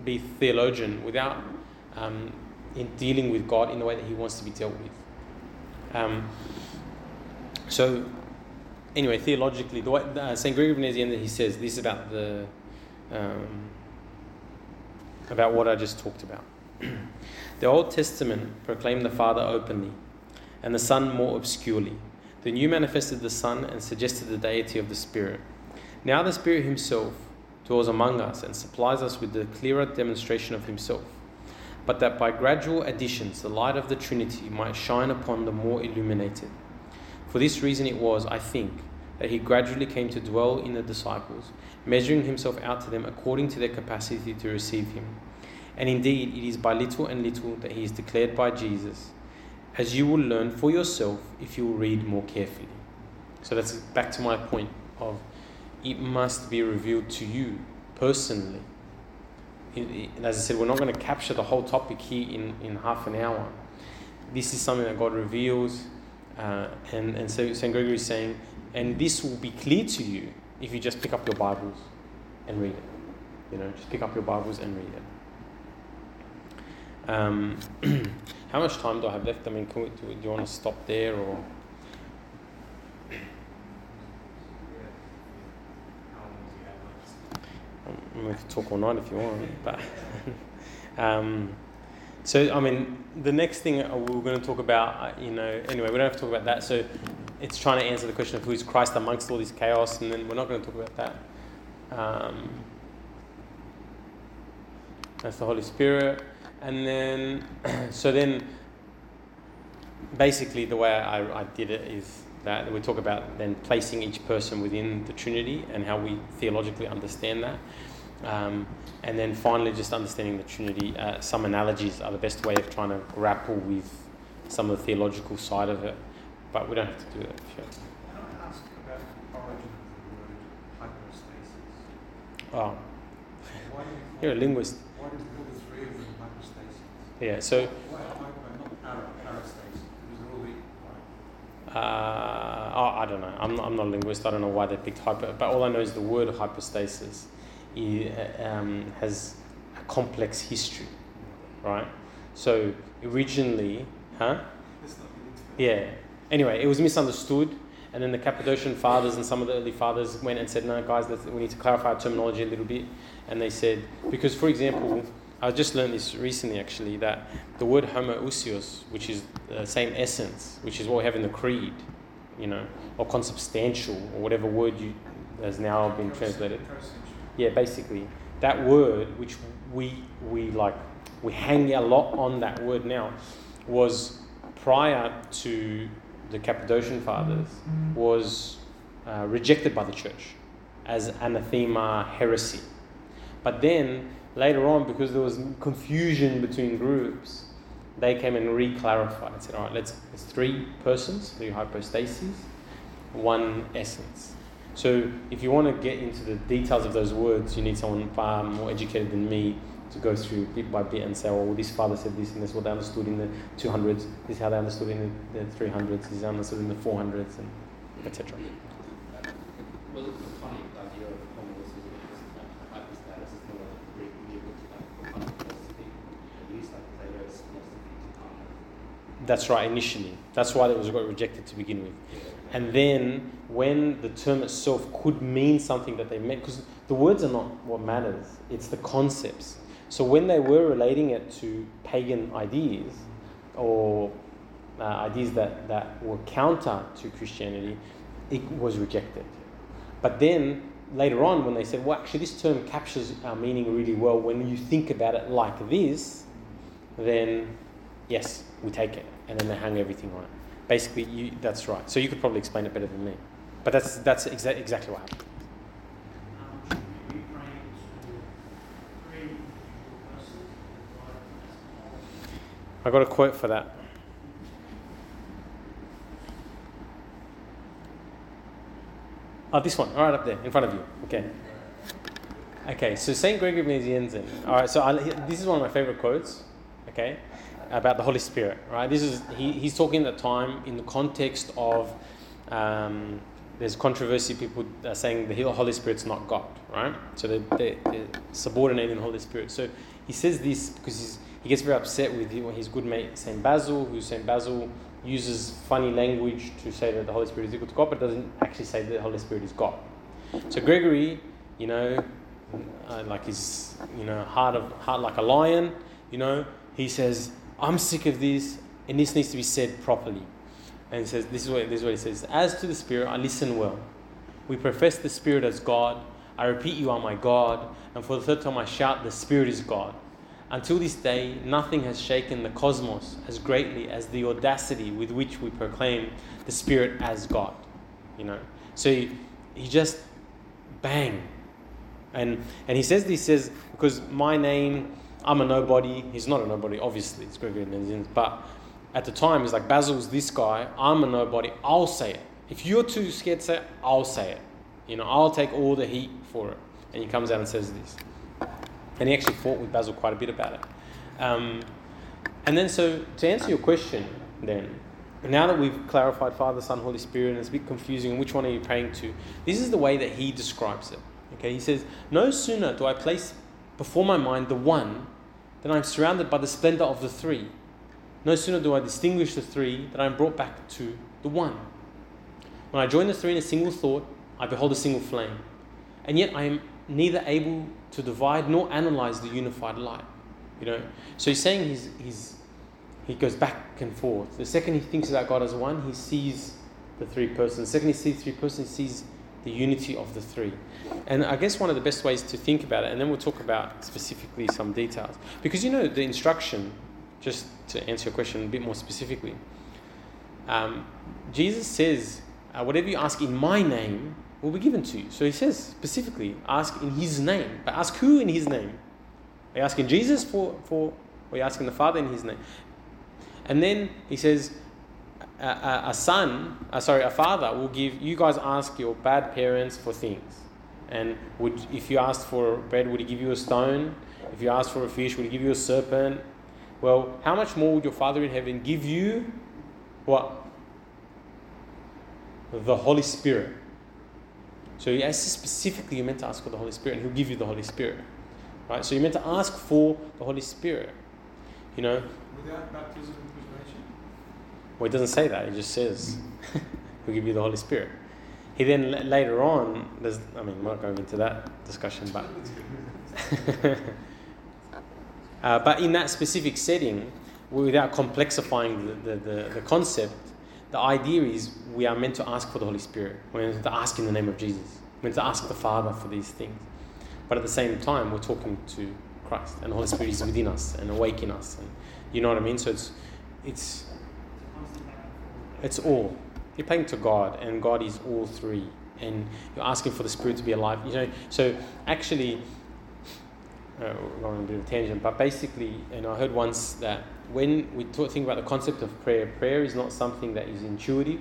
be theologian without um, in dealing with God in the way that he wants to be dealt with. Um, so, anyway, theologically, the way uh, Saint Gregory of Nazianzus he says this about the um, about what I just talked about. [clears throat] the Old Testament proclaimed the Father openly and the Son more obscurely. The New manifested the Son and suggested the deity of the Spirit. Now the Spirit Himself dwells among us and supplies us with the clearer demonstration of Himself, but that by gradual additions the light of the Trinity might shine upon the more illuminated. For this reason it was, I think, that He gradually came to dwell in the disciples, measuring Himself out to them according to their capacity to receive Him. And indeed, it is by little and little that He is declared by Jesus as you will learn for yourself if you will read more carefully. So that's back to my point of it must be revealed to you personally. And as I said, we're not going to capture the whole topic here in, in half an hour. This is something that God reveals, uh, and, and so St. Gregory is saying, and this will be clear to you if you just pick up your Bibles and read it. You know, just pick up your Bibles and read it. Um, [clears throat] How much time do I have left? I mean, we, do, you want to stop there or? Um, we can talk all night if you want, but [laughs] um, so I mean, the next thing we we're going to talk about, uh, you know, anyway, we don't have to talk about that. So it's trying to answer the question of who's Christ amongst all this chaos, and then we're not going to talk about that. Um, that's the Holy Spirit and then [clears throat] so then basically the way I, I did it is that we talk about then placing each person within the Trinity and how we theologically understand that. Um, and then finally, just understanding the Trinity. Uh, some analogies are the best way of trying to grapple with some of the theological side of it, but we don't have to do that. Sure. Can I ask about the origin of the word hypostasis? Oh, you're a linguist. Yeah, so. Uh, oh, I I don't know. I'm not, I'm not a linguist. I don't know why they picked hyper, but all I know is the word hypostasis um, has a complex history, right? So originally, huh? Yeah. Anyway, it was misunderstood, and then the Cappadocian fathers and some of the early fathers went and said, "No, guys, we need to clarify our terminology a little bit." And they said, because for example, I just learned this recently actually that the word homoousios, which is the same essence, which is what we have in the creed, you know, or consubstantial, or whatever word you has now been translated. Yeah, basically that word, which we we like, we hang a lot on that word now, was prior to the Cappadocian fathers was uh, rejected by the church as anathema heresy. But then later on, because there was confusion between groups, they came and re-clarified and said, all right, let's, it's three persons, three hypostases, one essence. So if you want to get into the details of those words, you need someone far more educated than me to go through bit by bit and say, well, this father said this, and this is what they understood in the 200s, this is how they understood in the, the 300s, this is how they understood in the 400s, and etc. Well, it's funny, the idea of homoousios is hypostasis is not a Greek medieval like philosophy, at least like Plato's philosophy That's right, initially. That's why it was got rejected to begin with. And then when the term itself could mean something that they meant, because the words are not what matters, it's the concepts. So when they were relating it to pagan ideas or uh, ideas that, that were counter to Christianity, it was rejected. But then later on, when they said, well, actually, this term captures our meaning really well when you think about it like this, then yes, we take it. And then they hang everything on it. Basically, you, that's right. So you could probably explain it better than me. But that's, that's exa- exactly what happened. I got a quote for that. Oh, this one, right up there, in front of you. Okay. Okay, so St. Gregory of Nazianzen. All right, so I, this is one of my favorite quotes, okay, about the Holy Spirit, right? This is, he, he's talking at the time in the context of, um, there's controversy, people are saying the Holy Spirit's not God, right? So they're, they're, they're subordinating the Holy Spirit. So he says this because he gets very upset with his good mate St. Basil, who St. Basil uses funny language to say that the Holy Spirit is equal to God, but doesn't actually say that the Holy Spirit is God. So Gregory, you know, uh, like his, you know, heart of heart like a lion, you know, he says, "I'm sick of this, and this needs to be said properly." And he says, "This is what this is what he says: As to the Spirit, I listen well. We profess the Spirit as God. I repeat, you are my God, and for the third time I shout, the Spirit is God." Until this day, nothing has shaken the cosmos as greatly as the audacity with which we proclaim the Spirit as God. You know, so he, he just bang, and and he says this says because my name, I'm a nobody. He's not a nobody, obviously. It's Gregory Nazianzen, but at the time, he's like Basil's this guy. I'm a nobody. I'll say it. If you're too scared to say it, I'll say it. You know, I'll take all the heat for it. And he comes out and says this. And he actually fought with Basil quite a bit about it. Um, and then, so to answer your question, then, now that we've clarified Father, Son, Holy Spirit, and it's a bit confusing, which one are you praying to? This is the way that he describes it. Okay, he says, No sooner do I place before my mind the one than I'm surrounded by the splendor of the three. No sooner do I distinguish the three than I'm brought back to the one. When I join the three in a single thought, I behold a single flame. And yet I am neither able to divide nor analyze the unified light. You know, so he's saying he's, he's he goes back and forth. The second he thinks about God as one, he sees the three persons. The second he sees three persons, he sees the unity of the three. And I guess one of the best ways to think about it, and then we'll talk about specifically some details, because you know the instruction. Just to answer your question a bit more specifically, um, Jesus says, uh, "Whatever you ask in my name, will be given to you. So he says specifically, ask in his name. But ask who in his name? Are you asking Jesus for, for or are you asking the Father in his name? And then he says, a, a, son, uh, sorry, a father will give, you guys ask your bad parents for things. And would, if you asked for bread, would he give you a stone? If you asked for a fish, would he give you a serpent? Well, how much more would your Father in heaven give you what? the Holy Spirit. So you asks specifically, you're meant to ask for the Holy Spirit, and He'll give you the Holy Spirit. Right? So you're meant to ask for the Holy Spirit. You know, Without baptism? Well, it doesn't say that. It just says He'll give you the Holy Spirit. He then later on, there's, I mean, I'm not going into that discussion, but [laughs] uh, but in that specific setting, without complexifying the, the, the, the concept, the idea is we are meant to ask for the Holy Spirit. We're meant to ask in the name of Jesus. We're meant to ask the Father for these things. But at the same time, we're talking to Christ, and the Holy Spirit is within us and awake in us. And you know what I mean? So it's it's it's all. You're praying to God, and God is all three. And you're asking for the Spirit to be alive. You know, so actually, going on a bit of a tangent, but basically, and I heard once that when we talk, think about the concept of prayer, prayer is not something that is intuitive,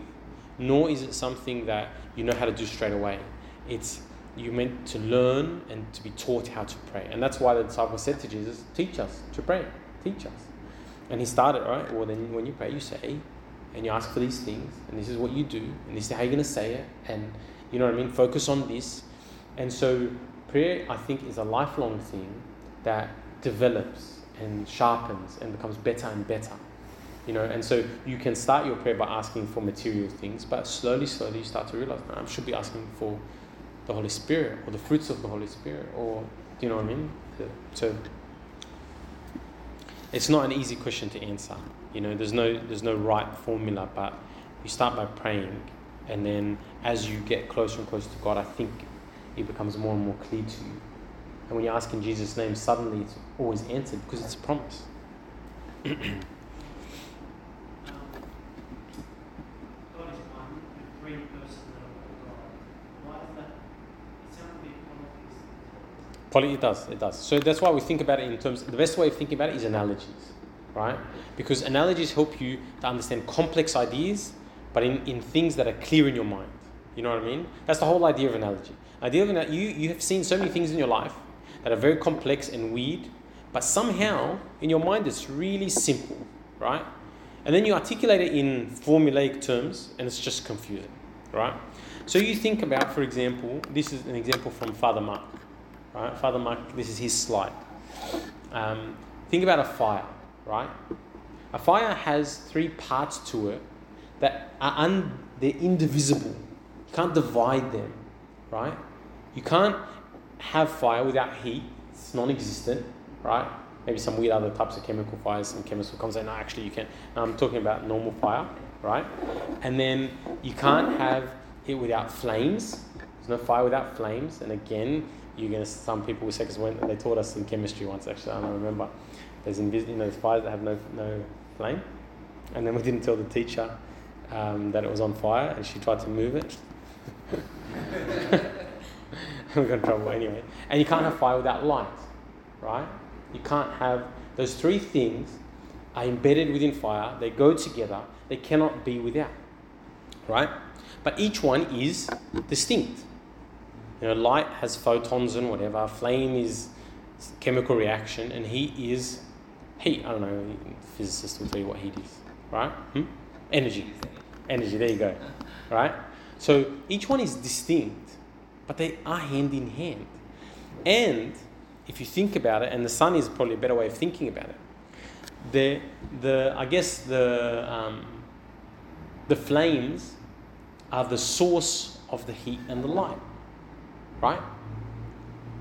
nor is it something that you know how to do straight away. It's you're meant to learn and to be taught how to pray. And that's why the disciples said to Jesus, Teach us to pray, teach us. And he started, right? Well, then when you pray, you say, and you ask for these things, and this is what you do, and this is how you're going to say it, and you know what I mean? Focus on this. And so, prayer, I think, is a lifelong thing that develops and sharpens and becomes better and better. You know, and so you can start your prayer by asking for material things, but slowly, slowly you start to realize, I should be asking for the Holy Spirit or the fruits of the Holy Spirit, or do you know what I mean? So it's not an easy question to answer. You know, there's no there's no right formula, but you start by praying, and then as you get closer and closer to God, I think it becomes more and more clear to you. And when you ask in Jesus' name, suddenly it's always answered because it's a promise. [clears throat] God is one, the three persons of God. Why is that? It sounds a bit monotheistic. Poly, it does, it does. So that's why we think about it in terms. The best way of thinking about it is analogies, right? Because analogies help you to understand complex ideas, but in, in things that are clear in your mind. You know what I mean? That's the whole idea of analogy. Idea of you you have seen so many things in your life that are very complex and weird, but somehow in your mind it's really simple, right? And then you articulate it in formulaic terms, and it's just confusing, right? So you think about, for example, this is an example from Father Mark, right? Father Mark, this is his slide. Um, think about a fire, right? A fire has three parts to it that are un- they're indivisible. You can't divide them, right? You can't have fire without heat. It's non-existent, right? Maybe some weird other types of chemical fires. Some chemists will come no, actually you can. No, I'm talking about normal fire, right? And then you can't have it without flames. There's no fire without flames. And again, you're gonna. Some people will say, because they taught us in chemistry once, actually, I don't remember. There's invis- you know fires that have no no flame, and then we didn't tell the teacher um, that it was on fire, and she tried to move it. [laughs] we got in trouble anyway. And you can't have fire without light, right? You can't have those three things are embedded within fire. They go together. They cannot be without, right? But each one is distinct. You know, light has photons and whatever. Flame is chemical reaction, and heat is heat. I don't know. Physicists will tell you what heat is, right? Hmm? Energy. Energy. There you go. Right. So each one is distinct, but they are hand in hand. And if you think about it, and the sun is probably a better way of thinking about it. The the I guess the um, the flames are the source of the heat and the light, right?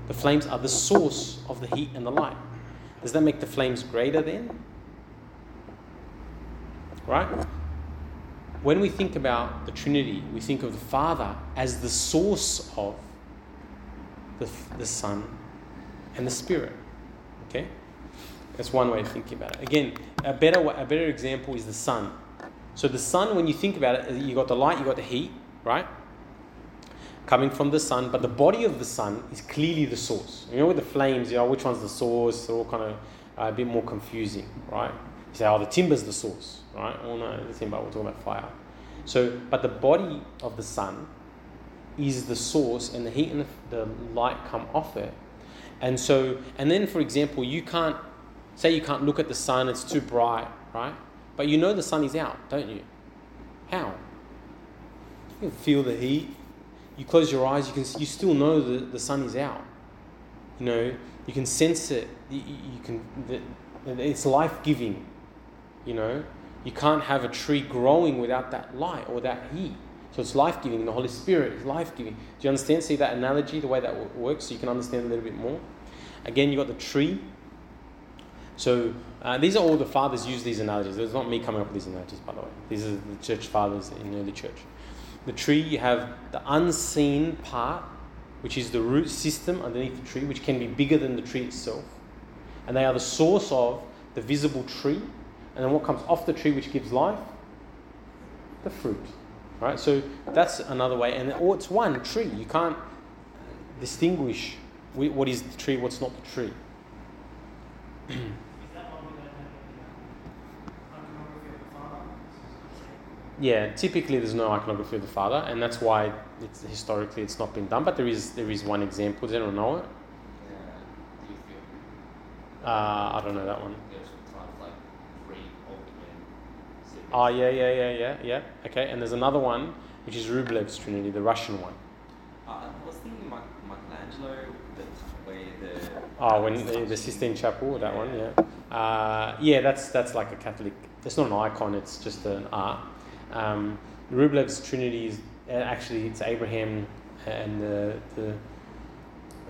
The flames are the source of the heat and the light. Does that make the flames greater then? Right? When we think about the Trinity, we think of the Father as the source of the, the Son and the Spirit. Okay? That's one way of thinking about it. Again, a better, a better example is the sun. So the sun, when you think about it, you got the light, you got the heat, right? Coming from the sun, but the body of the sun is clearly the source. You know, with the flames, you know, which one's the source? They're all kind of uh, a bit more confusing, right? You say, oh, the timber's the source, right? Oh no, the timber, we're talking about fire. So, but the body of the sun is the source, and the heat and the, light come off it. And so, and then, for example, you can't say you can't look at the sun; it's too bright, right? But you know the sun is out, don't you? How? You feel the heat. You close your eyes, you can you still know the, the sun is out. You know, you can sense it. You, you can it's life giving. You know, you can't have a tree growing without that light or that heat. So it's life giving. The Holy Spirit is life giving. Do you understand? See that analogy, the way that works, so you can understand a little bit more. Again, you got the tree. So uh, these are all the fathers use these analogies. It's not me coming up with these analogies, by the way. These are the church fathers in the early church. The tree, you have the unseen part, which is the root system underneath the tree, which can be bigger than the tree itself. And they are the source of the visible tree. And then what comes off the tree, which gives life? The fruit. Right? So that's another way. And or it's one tree. You can't distinguish what is the tree, what's not the tree. [clears throat] Is that why we don't have the iconography of the Father? Yeah, typically there's no iconography of the Father, and that's why it's, historically it's not been done. But there is there is one example. Does anyone know it? Yeah, do you feel Uh, I don't know that one. there's kind of like three ultimate siblings? Oh yeah, yeah, yeah, yeah, yeah. Okay, and there's another one which is Rublev's Trinity, the Russian one. Uh, I was thinking Mic- Michelangelo, the way the. Oh, when the, the Sistine Chapel, that one, yeah. Uh, yeah, that's that's like a Catholic. It's not an icon. It's just an art. Um, Rublev's Trinity is uh, actually it's Abraham and the, the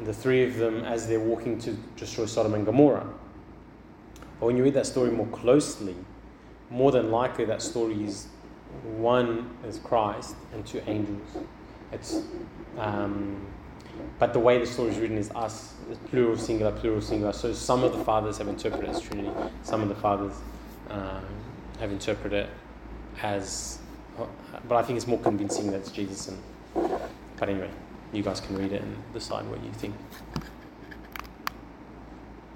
the three of them as they're walking to destroy Sodom and Gomorrah. But when you read that story more closely, more than likely that story is one is Christ and two angels. It's um, but the way the story is written is us, plural, singular, plural, singular. So some of the fathers have interpreted as Trinity, some of the fathers um, have interpreted as, but I think it's more convincing that it's Jesus. And but anyway, you guys can read it and decide what you think.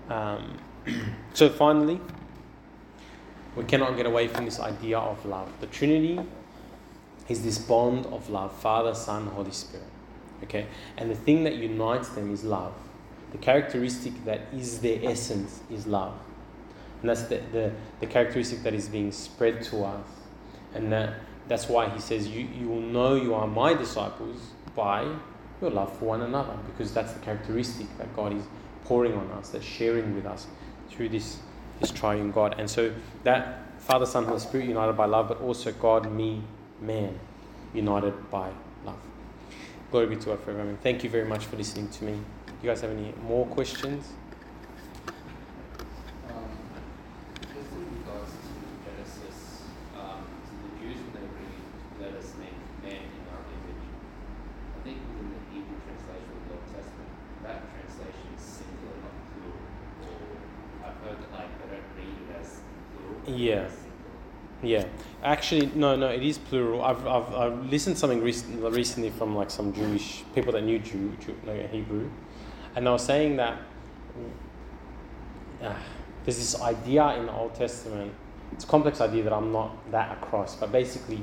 Um, [clears throat] so finally, we cannot get away from this idea of love. The Trinity is this bond of love Father, Son, Holy Spirit. Okay? And the thing that unites them is love. The characteristic that is their essence is love. And that's the, the, the characteristic that is being spread to us. And that, that's why he says, you, you will know you are my disciples by your love for one another, because that's the characteristic that God is pouring on us, that's sharing with us through this, this triune God. And so that Father, Son, Holy Spirit united by love, but also God, me, man, united by love. Glory be to God forever. Amen. Thank you very much for listening to me. You guys have any more questions? Um, just in regards to Genesis, um, so the Jews when they read, let us make man in our image. I think within the Hebrew translation of the Old Testament, that translation is singular, not plural. Or I've heard that like they don't read it as plural. Yeah. it's singular. Yeah, actually, no, no, it is plural. I've, I've, I've listened to something recent, recently from like some Jewish people that knew Jew, Jew like Hebrew, and they were saying that uh, there's this idea in the Old Testament. It's a complex idea that I'm not that across, but basically,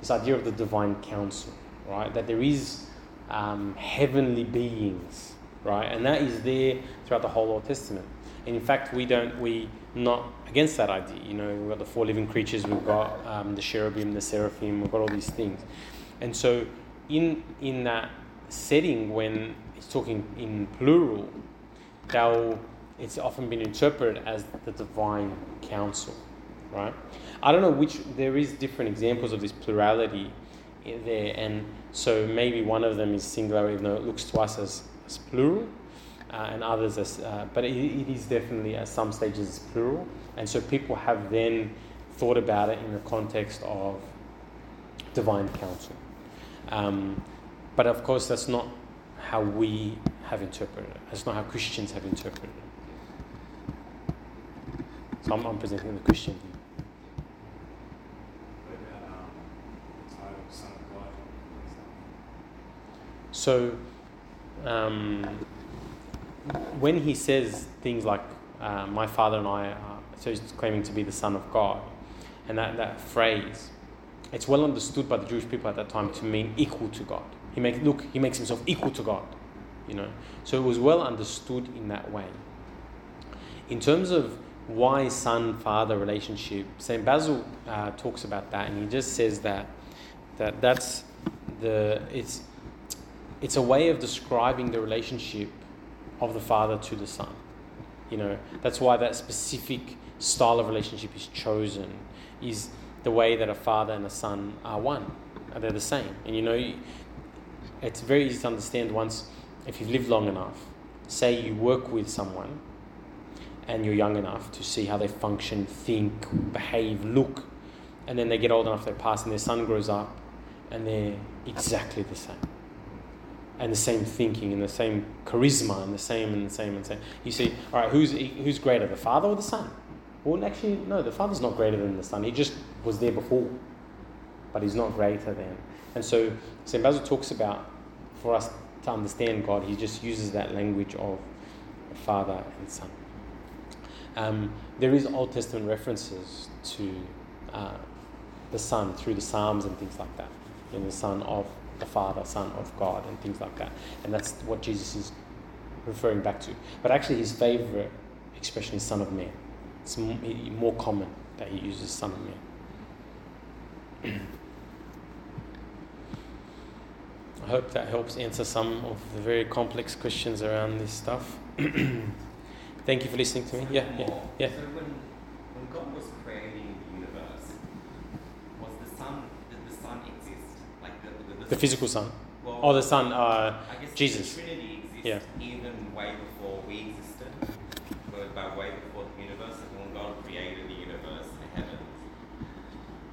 this idea of the divine council, right? That there is um, heavenly beings, right, and that is there throughout the whole Old Testament. And in fact, we don't we not against that idea. You know, we've got the four living creatures, we've got um, the cherubim, the seraphim, we've got all these things, and so in in that setting when it's talking in plural, they'll it's often been interpreted as the divine council, right? I don't know which there is different examples of this plurality there, and so maybe one of them is singular, even though it looks to us as, as plural, uh, and others as, uh, but it, it is definitely at some stages plural, and so people have then thought about it in the context of divine council. Um, but of course, that's not how we have interpreted it. That's not how Christians have interpreted it. So I'm, I'm presenting the Christian view. So, um, when he says things like, uh, my father and I, are, so he's claiming to be the Son of God, and that, that phrase, it's well understood by the Jewish people at that time to mean equal to God. He makes, look, he makes himself equal to God, you know. So it was well understood in that way. In terms of why son father relationship, St. Basil uh, talks about that, and he just says that, that that's the it's it's a way of describing the relationship of the father to the son. You know, that's why that specific style of relationship is chosen, is the way that a father and a son are one. They're the same. And you know, it's very easy to understand once, if you've lived long enough, say you work with someone and you're young enough to see how they function, think, behave, look, and then they get old enough, they pass, and their son grows up, and they're exactly the same. And the same thinking, and the same charisma, and the same, and the same, and the same. You see, all right, who's, who's greater, the father or the son? Well, actually, no, the father's not greater than the son. He just was there before, but he's not greater than. And so, St. Basil talks about, for us to understand God, he just uses that language of father and son. Um, there is Old Testament references to uh, the Son through the Psalms and things like that. In the Son of the Father, Son of God, and things like that. And that's what Jesus is referring back to. But actually, his favorite expression is Son of Man. It's more common that he uses Son of Man. [clears throat] I hope that helps answer some of the very complex questions around this stuff. [clears throat] Thank you for listening to me. Yeah, yeah, yeah. So when, when God was creating the universe, was the sun, did the sun exist? Like the, the, The physical Son. Well, Oh, the Son, uh, I guess Jesus. the Trinity exists Yeah. even way before we existed, but by way before the universe, and when God created the universe, the heavens.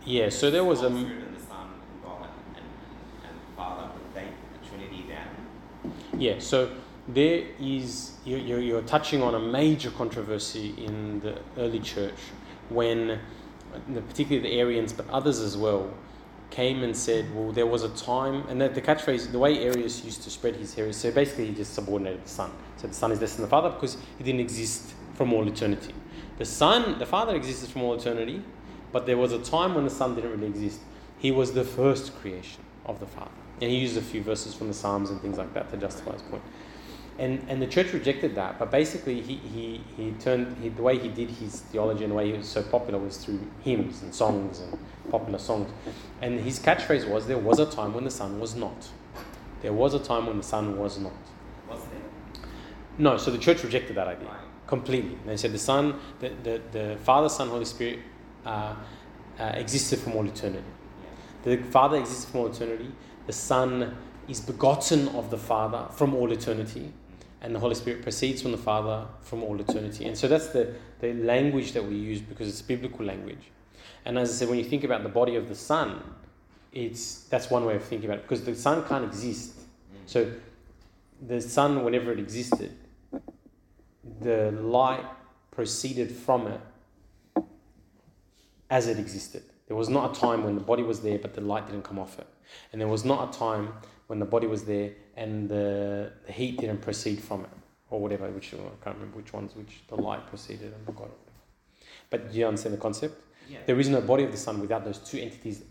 yeah, so there was a. And the Son and God and, and Father, they a Trinity down. Yeah, so there is, you're, you're, you're touching on a major controversy in the early church when, uh, particularly the Arians, but others as well, came and said, well, there was a time, and the, the catchphrase, the way Arius used to spread his heresy, so basically he just subordinated the Son. So the Son is less than the Father because he didn't exist from all eternity. The Son, the Father existed from all eternity, but there was a time when the Son didn't really exist. He was the first creation of the Father. And he used a few verses from the Psalms and things like that to justify his point. And, and the church rejected that, but basically he, he, he turned he, the way he did his theology and the way he was so popular was through hymns and songs and popular songs. And his catchphrase was, "There was a time when the Son was not. There was a time when the Son was not." Was there? No, so the church rejected that idea completely. They said the Son, the, the, the Father, Son, Holy Spirit uh, uh, existed from all eternity. The Father existed from all eternity. The Son is begotten of the Father from all eternity. And the Holy Spirit proceeds from the Father from all eternity. And so that's the, the language that we use because it's biblical language. And as I said, when you think about the body of the sun, it's that's one way of thinking about it because the sun can't exist. So the sun, whenever it existed, the light proceeded from it as it existed. There was not a time when the body was there but the light didn't come off it. And there was not a time when the body was there and the, the heat didn't proceed from it. Or whatever, which I can't remember which ones, which the light proceeded and forgot. But do you understand the concept? Yeah. There is no body of the sun without those two entities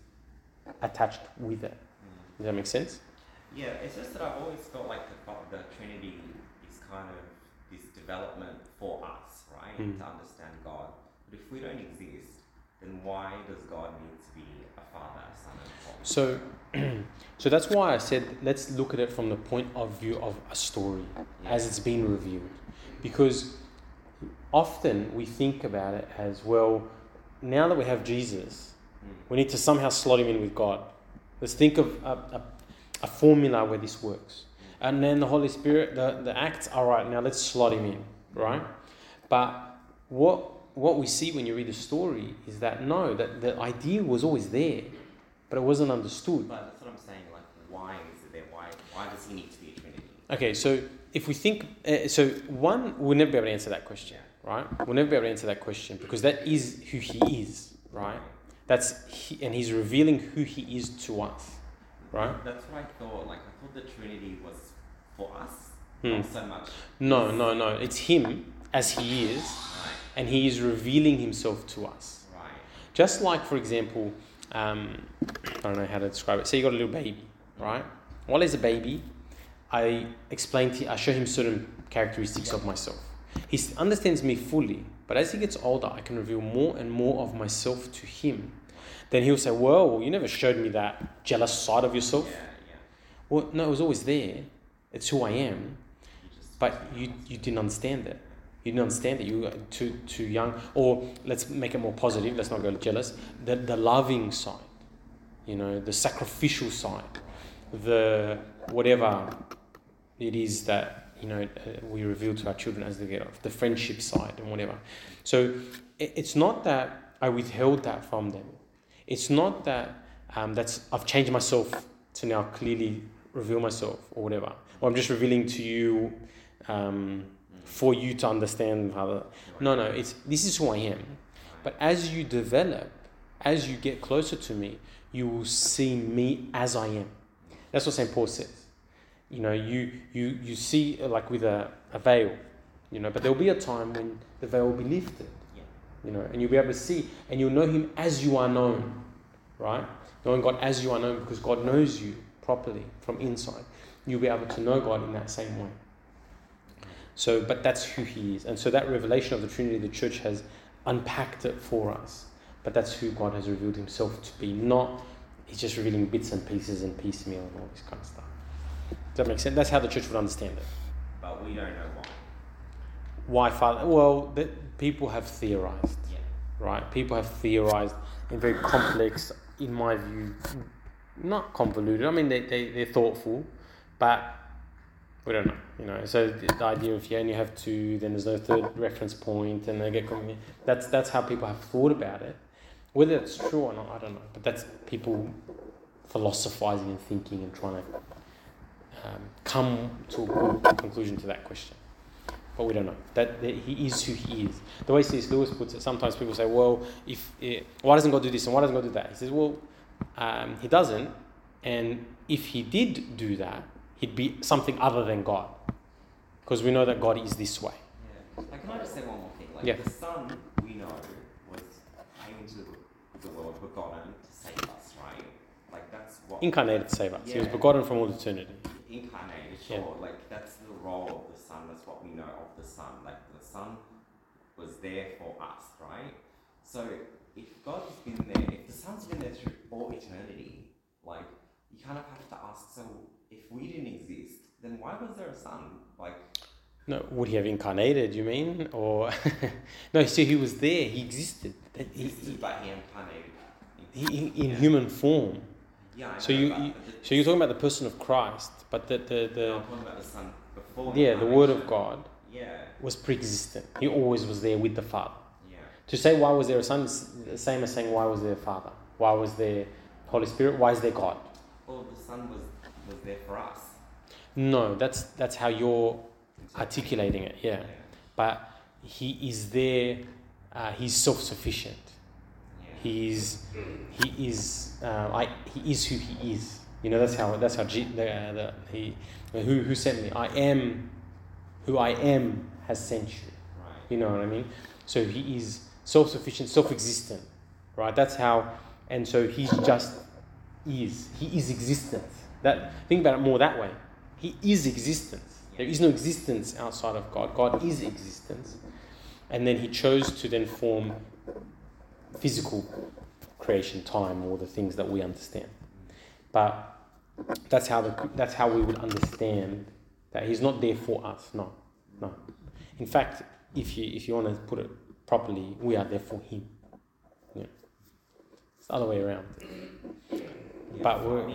attached with it. Does that make sense? Yeah, it's just that I've always felt like the, the Trinity is kind of this development for us, right? Mm. To understand God. But if we don't exist, then why does God need to be a Father, a Son, and a Holy So, [clears throat] so that's why I said let's look at it from the point of view of a story as it's been reviewed, because often we think about it as well. Now that we have Jesus, we need to somehow slot him in with God. Let's think of a, a, a formula where this works, and then the Holy Spirit, the the acts. All right, now let's slot him in, right? But what what we see when you read the story is that no, that the idea was always there, but it wasn't understood. But that's what I'm saying. Like, why is it there? Why why does he need to be a Trinity? Okay, so if we think, uh, so one, we'll never be able to answer that question, right? We'll never be able to answer that question because that is who he is, right? That's he, and he's revealing who he is to us, right? That's what I thought. Like, I thought the Trinity was for us, Hmm. not so much. No, no, no. It's him as he is, Right, and he is revealing himself to us. right. Just like, for example, um, I don't know how to describe it. So you got a little baby, right? While he's a baby, I explain to I show him certain characteristics of myself. He understands me fully, but as he gets older, I can reveal more and more of myself to him. Then he'll say, "Well, you never showed me that jealous side of yourself. Yeah, Well, no, it was always there. It's who I am. But you, you didn't understand it. You didn't understand it. You were too too young. Or let's make it more positive. Let's not go jealous. The the loving side, you know, the sacrificial side, the whatever it is that you know uh, we reveal to our children as they get off. The friendship side and whatever. So it, it's not that I withheld that from them. It's not that um, that's I've changed myself to now clearly reveal myself or whatever. Or I'm just revealing to you um, for you to understand how. The, no, no. It's this is who I am. But as you develop, as you get closer to me, you will see me as I am. That's what St. Paul says. You know, you you you see uh, like with a, a veil, you know, but there'll be a time when the veil will be lifted. Yeah. You know, and you'll be able to see and you'll know him as you are known. Right? Knowing God as you are known because God knows you properly from inside. You'll be able to know God in that same way. So, but that's who He is. And so that revelation of the Trinity, the church has unpacked it for us. But that's who God has revealed Himself to be. Not He's just revealing bits and pieces and piecemeal and all this kind of stuff. Does that make sense? That's how the church would understand it. But we don't know why. Why Father? Well, the, people have theorized, Yeah. right? People have theorized in very complex, in my view, not convoluted. I mean, they, they, they're thoughtful, but we don't know, you know. So the the idea of you only have two, then there's no third reference point, and they get coming. That's that's how people have thought about it. Whether it's true or not, I don't know. But that's people philosophizing and thinking and trying to um, come to a good conclusion to that question. But we don't know. That, that he is who he is. The way C.S. Lewis puts it, sometimes people say, "Well, if eh, why doesn't God do this and why doesn't God do that?" He says, "Well, um, he doesn't, and if he did do that, he'd be something other than God, because we know that God is this way." Yeah. Like, can I just say one more thing? Like, Yeah. the Son, we know, was came into the, world begotten to save us, right? Like, that's what. Incarnated to save us. He was Yeah. begotten from all eternity. Incarnated, Yeah. sure. Like, that's the role of the Son. That's what we know of the Son. Like, the Son was there for us, right? So, if God has been there, if the Son's been there through all eternity, like, you kind of have to ask, so if we didn't exist, then why was there a Son? Like, No, would he have incarnated? You mean, or [laughs] no? So he was there. He existed. He, existed, but he incarnated. he, he, in Yeah. human form. Yeah, I So you, you so you're talking about the person of Christ, but the the, the I'm talking about the Son before. yeah, the Word of. God Yeah, was pre-existent. He always was there with the Father. yeah. To say why was there a Son is the same as saying why was there a Father? Why was there Holy Spirit? Why is there God? Well, the Son was was there for us. No, that's that's how you're articulating it. Yeah, Yeah. but He is there. Uh, he's self-sufficient. He's he is uh, I he is who he is. You know that's how that's how G, the, the he who who sent me. I am who I am has sent you. Right. You know what I mean? So he is self-sufficient, self-existent, right? That's how, and so he's just is. He is existence. That think about it more that way. He is existence. There is no existence outside of God. God is existence, and then he chose to then form physical creation, time, or the things that we understand. But that's how the, that's how we would understand that he's not there for us. No, no. In fact, if you if you want to put it properly, we are there for him. Yeah. It's the other way around. But we're-.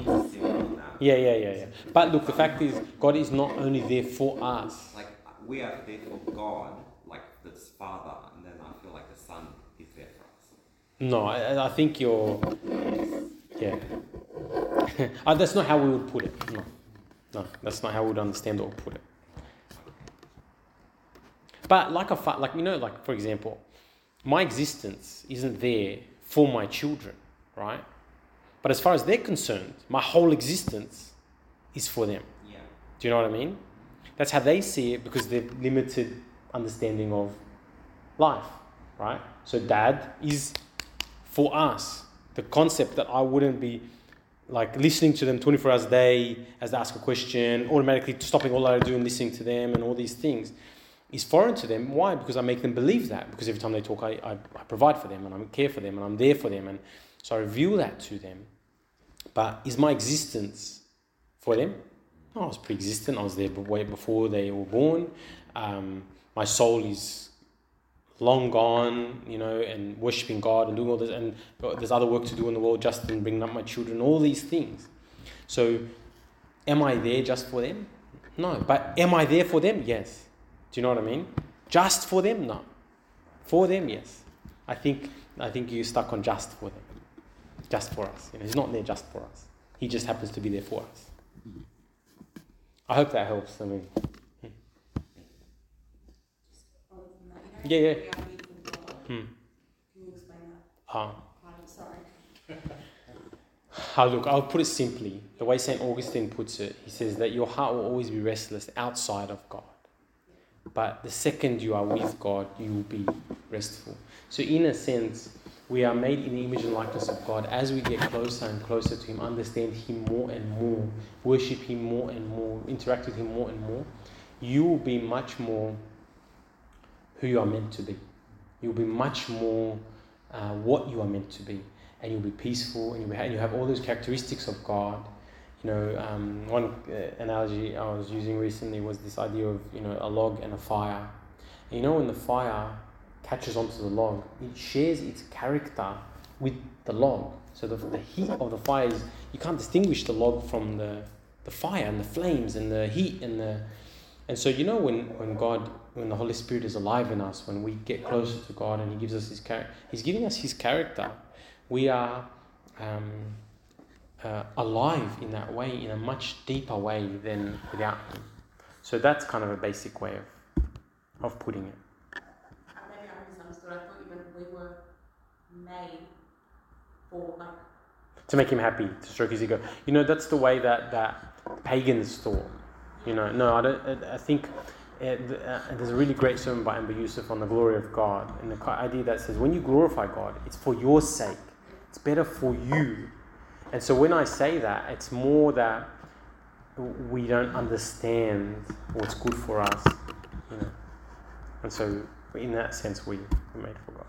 Yeah, yeah, yeah, yeah. But look, the fact is, God is not only there for us. Like we are there for God, like this Father, and then I feel like the Son is there for us. No, I, I think you're. Yeah. [laughs] uh, that's not how we would put it. No. No, that's not how we would understand or put it. But like a fa- like you know, like for example, my existence isn't there for my children, right? But as far as they're concerned, my whole existence is for them. Yeah. Do you know what I mean? That's how they see it because they've limited understanding of life, right? So dad is for us. The concept that I wouldn't be like listening to them 24 hours a day as they ask a question, automatically stopping all I do and listening to them and all these things is foreign to them. Why? Because I make them believe that. Because every time they talk, I, I, I provide for them and I care for them and I'm there for them. And so I reveal that to them. But is my existence For them, I was pre-existent. I was there way before they were born. Um, my soul is long gone, you know, and worshiping God and doing all this, and there's other work to do in the world, just in bringing up my children, all these things. So, am I there just for them? No. But am I there for them? Yes. Do you know what I mean? Just for them? No. For them? Yes. I think I think you're stuck on just for them, just for us. You know, he's not there just for us. He just happens to be there for us. I hope that helps. I mean, Yeah, yeah. Hmm. Can you explain that? ah. I'm sorry. Ah, look, I'll put it simply. The way St. Augustine puts it, he says that your heart will always be restless outside of God. But the second you are with God, you will be restful. So, in a sense, we are made in the image and likeness of God. As we get closer and closer to Him, understand Him more and more, worship Him more and more, interact with Him more and more, you will be much more who you are meant to be. You'll be much more uh, what you are meant to be, and you'll be peaceful, and you'll, be, and you have all those characteristics of God. You know, um, one uh, analogy I was using recently was this idea of you know a log and a fire. And you know, when the fire catches onto the log, it shares its character with the log. So the, the heat of the fire is you can't distinguish the log from the the fire and the flames and the heat and the and so you know when when God when the Holy Spirit is alive in us, when we get closer to God and He gives us His character, He's giving us His character. We are um, uh, alive in that way, in a much deeper way than without Him. So that's kind of a basic way of, of putting it. Maybe I misunderstood. I thought you meant we were made for like. To make Him happy, to stroke His ego. You know, that's the way that, that pagans thought. You know, no, I, don't, I think it, uh, there's a really great sermon by Anba Yusuf on the glory of God, and the idea that says when you glorify God, it's for your sake. It's better for you. And so when I say that, it's more that we don't understand what's good for us, you know. And so in that sense, we are made for God.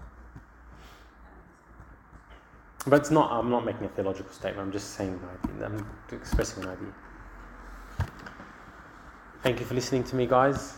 But it's not. I'm not making a theological statement. I'm just saying. I'm expressing an idea. Thank you for listening to me, guys.